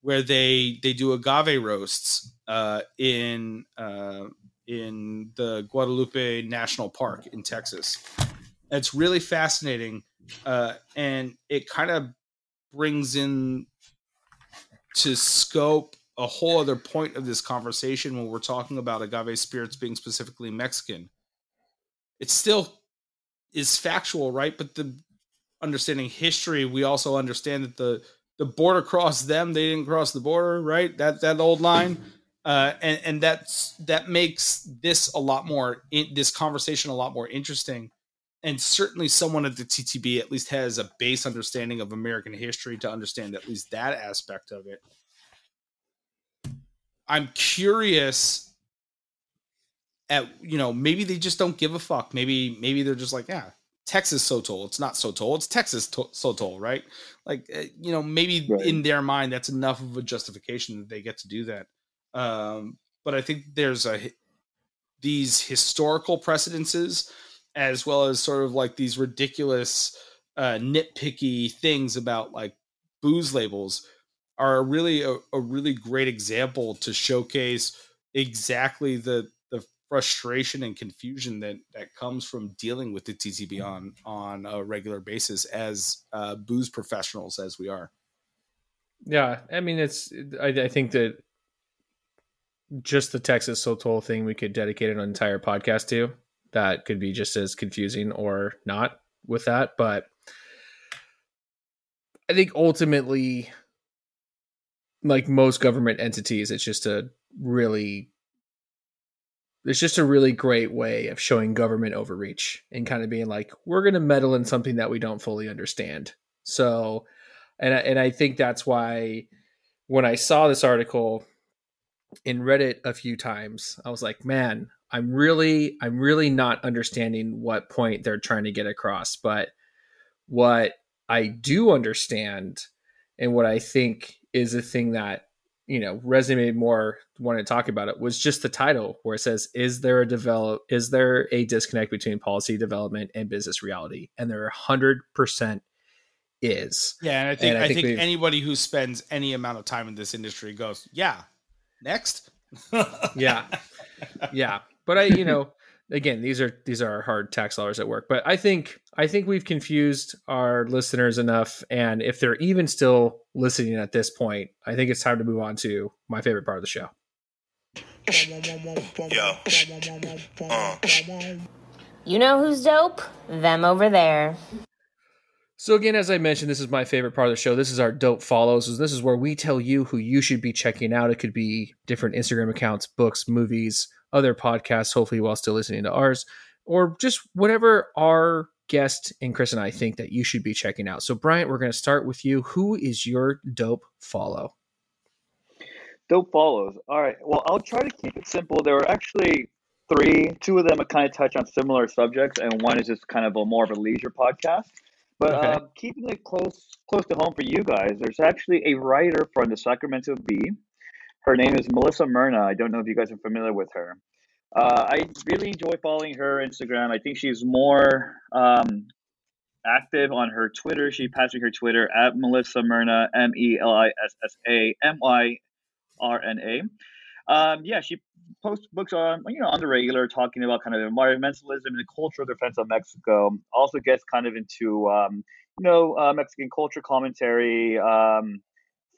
where they they do agave roasts uh, in uh, in the Guadalupe National Park in Texas. It's really fascinating, uh, and it kind of brings in to scope a whole other point of this conversation when we're talking about agave spirits being specifically Mexican. It still is factual, right? But the understanding history, we also understand that the the border crossed them; they didn't cross the border, right? That that old line, uh, and and that's that makes this a lot more in, this conversation a lot more interesting. And certainly, someone at the TTB at least has a base understanding of American history to understand at least that aspect of it. I'm curious at you know maybe they just don't give a fuck. Maybe maybe they're just like yeah Texas Sotol. It's not Sotol. It's Texas to- Sotol, right? Like uh, you know, maybe Right. in their mind that's enough of a justification that they get to do that. Um, but I think there's a these historical precedences as well as sort of like these ridiculous uh, nitpicky things about like booze labels are really a, a really great example to showcase exactly the the frustration and confusion that that comes from dealing with the TTB on on a regular basis as uh, booze professionals as we are. Yeah, I mean, it's. I, I think that just the Texas Sotol thing we could dedicate an entire podcast to. That could be just as confusing or not with that, but I think ultimately, like most government entities, it's just a really. It's just a really great way of showing government overreach and kind of being like, we're going to meddle in something that we don't fully understand. So, and I, and I think that's why when I saw this article and read it a few times, I was like, man, I'm really I'm really not understanding what point they're trying to get across, but what I do understand and what I think is a thing that you know resonated more when I talk about it was just the title where it says is there a develop is there a disconnect between policy development and business reality? And there are 100% is. Yeah, and I think And I I, think think, anybody who spends any amount of time in this industry goes, yeah, next. yeah yeah but i you know again these are these are hard tax dollars at work but i think i think we've confused our listeners enough and if they're even still listening at this point i think it's time to move on to my favorite part of the show Yo. Uh. You know who's dope? Them over there. So again as i mentioned this is my favorite part of the show this is our dope follows this is where we tell you who you should be checking out it could be different instagram accounts books movies other podcasts hopefully while still listening to ours or just whatever our guest and chris and i think that you should be checking out so bryant we're going to start with you who is your dope follow Dope follows. All right. Well, I'll try to keep it simple. There are actually three. Two of them kind of touch on similar subjects, and one is just kind of a more of a leisure podcast. But Okay. uh, keeping it close close to home for you guys, there's actually a writer from the Sacramento Bee. Her name is Melissa Merna. I don't know if you guys are familiar with her. Uh, I really enjoy following her Instagram. I think she's more um, active on her Twitter. She passed me her Twitter at Melissa Merna, M E L I S S A M Y R N A. Um, yeah, she posts books on you know on the regular, talking about kind of environmentalism and the cultural defense of Mexico. Also gets kind of into um, you know uh, Mexican culture commentary, um,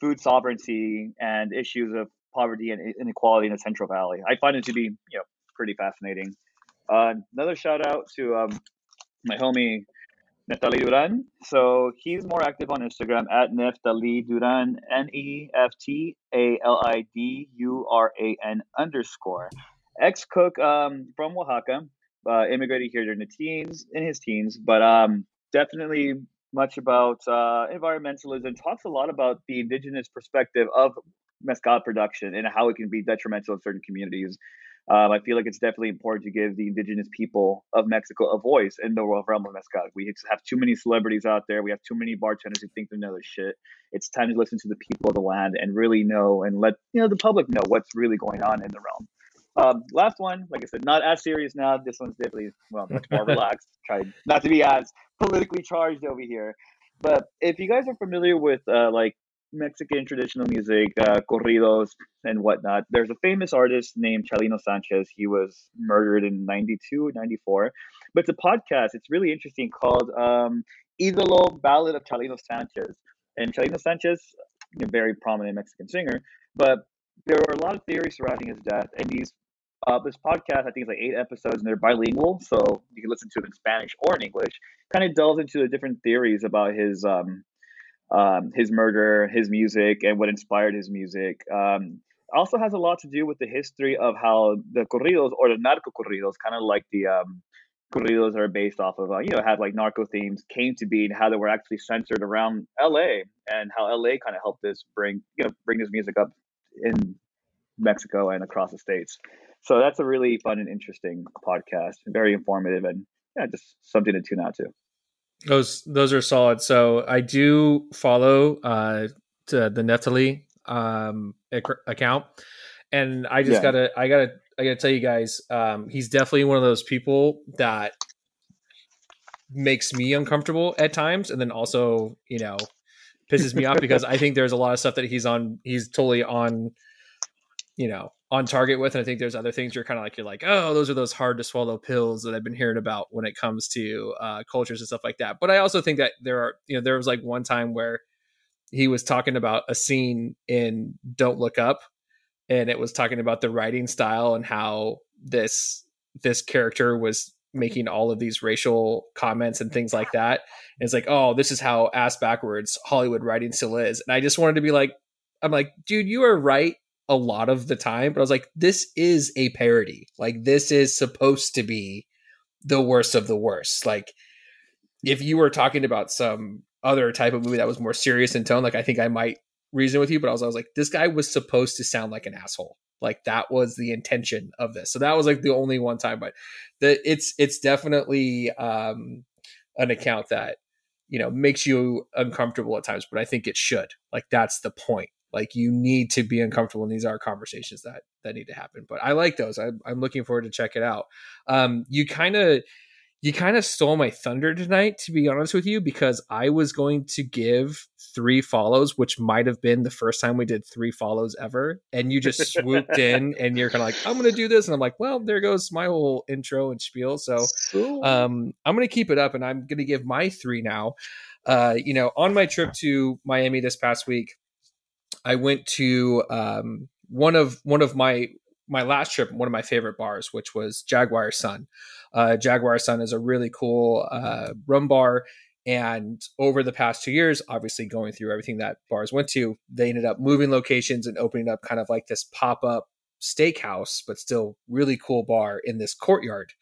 food sovereignty, and issues of poverty and inequality in the Central Valley. I find it to be you know pretty fascinating. Uh, another shout out to um, my homie Neftali Duran. So he's more active on Instagram at Neftali Duran, N E F T A L I D U R A N underscore. Ex cook um, from Oaxaca, uh, immigrated here during the teens, in his teens, but um, definitely much about uh, environmentalism. Talks a lot about the indigenous perspective of mezcal production and how it can be detrimental in certain communities. Um, I feel like it's definitely important to give the indigenous people of Mexico a voice in the world realm of mezcal. We have too many celebrities out there. We have too many bartenders who think they know their shit. It's time to listen to the people of the land and really know and let you know the public know what's really going on in the realm. Um, last one, like I said, not as serious now. This one's definitely well much more relaxed. Try not to be as politically charged over here. But if you guys are familiar with uh, like Mexican traditional music, uh, corridos and whatnot. There's a famous artist named Chalino Sanchez. He was murdered in 92 94. But it's a podcast. It's really interesting called um, Idolo Ballad of Chalino Sanchez. And Chalino Sanchez, a very prominent Mexican singer, but there were a lot of theories surrounding his death. And these uh, this podcast, I think, it's like eight episodes, and they're bilingual, so you can listen to it in Spanish or in English. Kind of delves into the different theories about his um, um, his murder, his music, and what inspired his music. Um, also has a lot to do with the history of how the corridos or the narco corridos, kind of like the um, corridos are based off of, uh, you know, had like narco themes, came to be, and how they were actually centered around L.A. and how L.A. kind of helped this bring, you know, bring this music up in Mexico and across the states. So that's a really fun and interesting podcast, very informative, and yeah, just something to tune out to. Those those are solid. So I do follow uh to the Neftali um ac- account, and I just Yeah. gotta I gotta I gotta tell you guys, um, he's definitely one of those people that makes me uncomfortable at times, and then also you know pisses me off because I think there's a lot of stuff that he's on he's totally on you know on target with and i think there's other things you're kind of like you're like oh those are those hard to swallow pills that i've been hearing about when it comes to uh, cultures and stuff like that. But i also think that there are you know there was like one time where he was talking about a scene in don't look up and it was talking about the writing style and how this this character was making all of these racial comments and things like that. And it's like oh this is how ass backwards hollywood writing still is. And i just wanted to be like i'm like dude you are right a lot of the time, but I was like, this is a parody. Like, this is supposed to be the worst of the worst. Like, if you were talking about some other type of movie that was more serious in tone, like, I think I might reason with you, but I was, I was like, this guy was supposed to sound like an asshole. Like, that was the intention of this. So that was like the only one time, but the, it's, it's definitely um, an account that, you know, makes you uncomfortable at times, but I think it should. Like, that's the point like you need to be uncomfortable and these are conversations that that need to happen but i like those. I'm, I'm looking forward to check it out. Um you kind of you kind of stole my thunder tonight to be honest with you because i was going to give three follows which might have been the first time we did three follows ever and you just swooped in and you're kind of like i'm gonna do this and i'm like well there goes my whole intro and spiel. So um i'm gonna keep it up and i'm gonna give my three now. Uh you know on my trip to miami this past week I went to um, one of one of my my last trip, one of my favorite bars, which was Jaguar Sun. Uh, Jaguar Sun is a really cool uh, rum bar, and over the past two years, obviously going through everything that bars went to, they ended up moving locations and opening up kind of like this pop up steakhouse, but still really cool bar in this courtyard,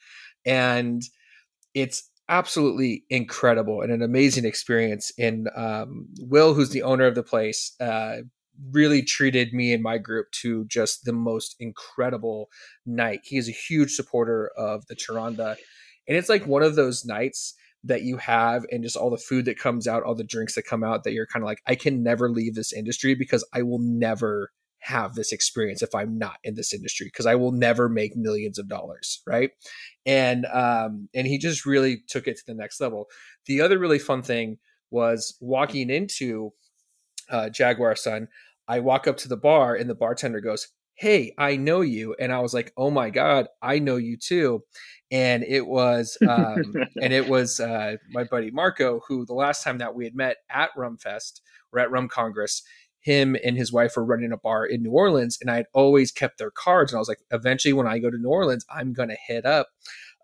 and it's absolutely incredible and an amazing experience. And um, Will, who's the owner of the place, uh, really treated me and my group to just the most incredible night. He is a huge supporter of the Charanda. And it's like one of those nights that you have and just all the food that comes out, all the drinks that come out that you're kind of like, I can never leave this industry because I will never have this experience if I'm not in this industry because I will never make millions of dollars, right? And um and he just really took it to the next level. The other really fun thing was walking into uh, Jaguar Sun. I walk up to the bar and the bartender goes, "Hey, I know you," and I was like, "Oh my god, I know you too." And it was, um, and it was uh, my buddy Marco, who the last time that we had met at Rumfest or at Rum Congress, him and his wife were running a bar in New Orleans, and I had always kept their cards. And I was like, eventually, when I go to New Orleans, I'm gonna hit up.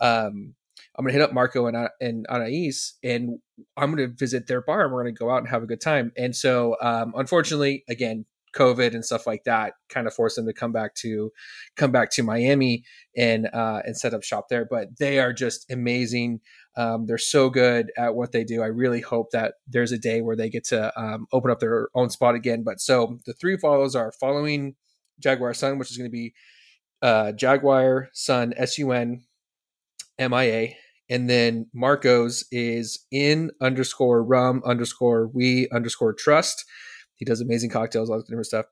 Um, I'm gonna hit up Marco and and Anais, and I'm gonna visit their bar, and we're gonna go out and have a good time. And so, um, unfortunately, again, COVID and stuff like that kind of forced them to come back to come back to Miami and uh, and set up shop there. But they are just amazing. Um, they're so good at what they do. I really hope that there's a day where they get to um, open up their own spot again. But so the three follows are following Jaguar Sun, which is going to be uh, Jaguar Sun S U N M I A. And then Marco's is in underscore rum underscore we underscore trust. He does amazing cocktails, all that different stuff.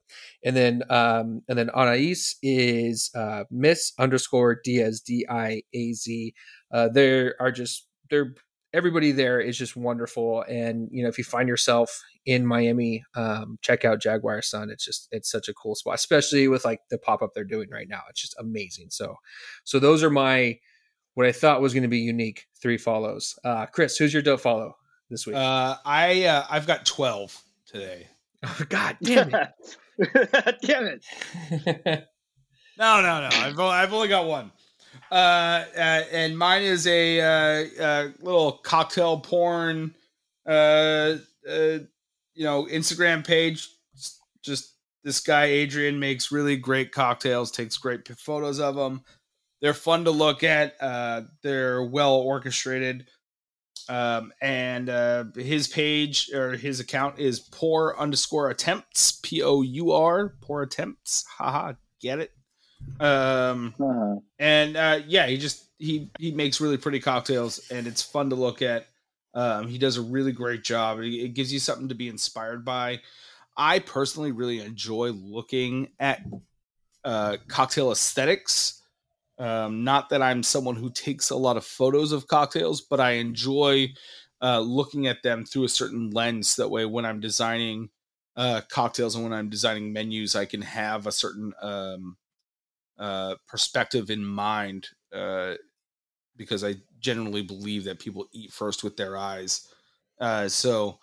And then um, and then Anais is uh, Miss underscore Diaz D I A Z. Uh, there are just they're everybody there is just wonderful. And you know, if you find yourself in Miami, um, check out Jaguar Sun. It's just it's such a cool spot, especially with like the pop up they're doing right now. It's just amazing. So so those are my what I thought was going to be unique three follows. Uh, Chris, who's your dope follow this week? Uh, I uh, I've got twelve today. Oh, God damn it! Damn it. No, no, no. I've only, I've only got one. Uh, uh, and mine is a uh, uh, little cocktail porn, uh, uh, you know, Instagram page. Just this guy Adrian makes really great cocktails, takes great photos of them. They're fun to look at. Uh, they're well orchestrated. Um, and uh, his page or his account is poor underscore attempts, P O U R, poor attempts. Haha, get it? Um, Uh-huh. and uh, yeah, he just he he makes really pretty cocktails, and it's fun to look at. Um, he does a really great job. It, it gives you something to be inspired by. I personally really enjoy looking at uh, cocktail aesthetics. Um, not that I'm someone who takes a lot of photos of cocktails, but I enjoy uh, looking at them through a certain lens. That way, when I'm designing uh, cocktails and when I'm designing menus, I can have a certain um, uh, perspective in mind uh, because I generally believe that people eat first with their eyes. Uh, so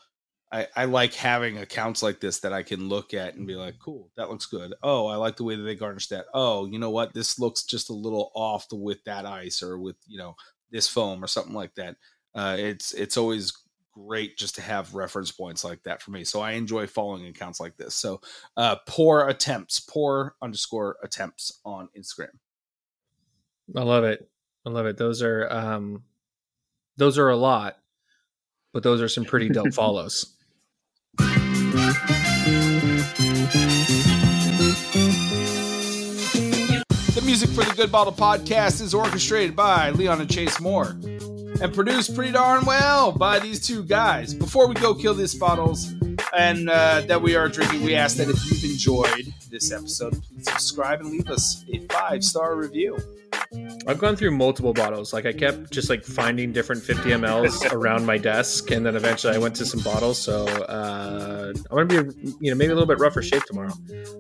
I, I like having accounts like this that I can look at and be like, cool, that looks good. Oh, I like the way that they garnish that. Oh, you know what? This looks just a little off with that ice or with, you know, this foam or something like that. Uh, it's it's always great just to have reference points like that for me. So I enjoy following accounts like this. So uh pour attempts, poor underscore attempts on Instagram. I love it. I love it. Those are um those are a lot, but those are some pretty dope follows. Good Bottle podcast is orchestrated by Leon and Chase Moore and produced pretty darn well by these two guys. Before we go kill these bottles and uh, that we are drinking, we ask that if you've enjoyed this episode, please subscribe and leave us a five star review. I've gone through multiple bottles. Like I kept just like finding different 50 mLs around my desk, and then eventually I went to some bottles. So uh, I'm gonna be, you know, maybe a little bit rougher shape tomorrow.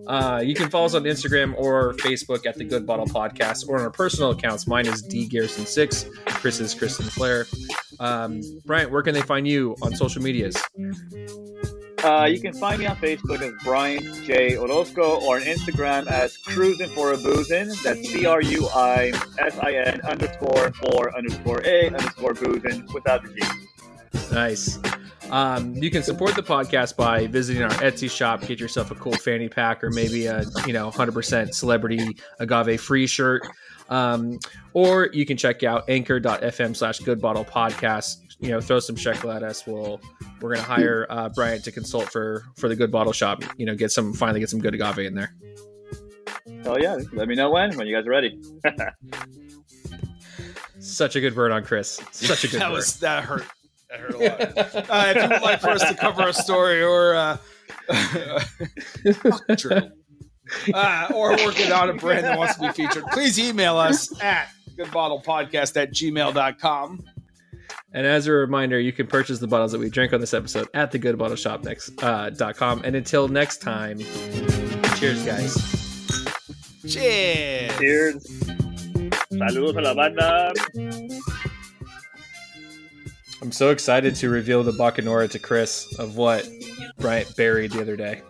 Uh, you can follow us on Instagram or Facebook at the Good Bottle Podcast, or on our personal accounts. Mine is D Garrison Six. Chris is Kristen Flair. Um, Bryant, where can they find you on social medias? Uh, you can find me on Facebook as Bryant J. Orozco or on Instagram as Cruising for a Boozin. That's C R U I S I N underscore or underscore A underscore Boozin without the G. Nice. Um, you can support the podcast by visiting our Etsy shop, get yourself a cool fanny pack or maybe a you know 100% celebrity agave free shirt. Um, or you can check out anchor.fm slash good bottle podcast. You know, throw some shekel at us. We'll we're gonna hire uh, Bryant to consult for for the good bottle shop. You know, get some finally get some good agave in there. Oh yeah, let me know when when you guys are ready. Such a good burn on Chris. Such a good that burn. was that hurt. That hurt a lot. uh, if you would like for us to cover a story or uh. Uh, or working on a brand that wants to be featured, please email us at goodbottlepodcast at gmail.com. And as a reminder, you can purchase the bottles that we drank on this episode at the Good Bottle Shop next uh, dot com. And until next time, cheers, guys. Cheers. Cheers. Saludos a la banda. I'm so excited to reveal the Bacanora to Chris of what Bryant buried the other day.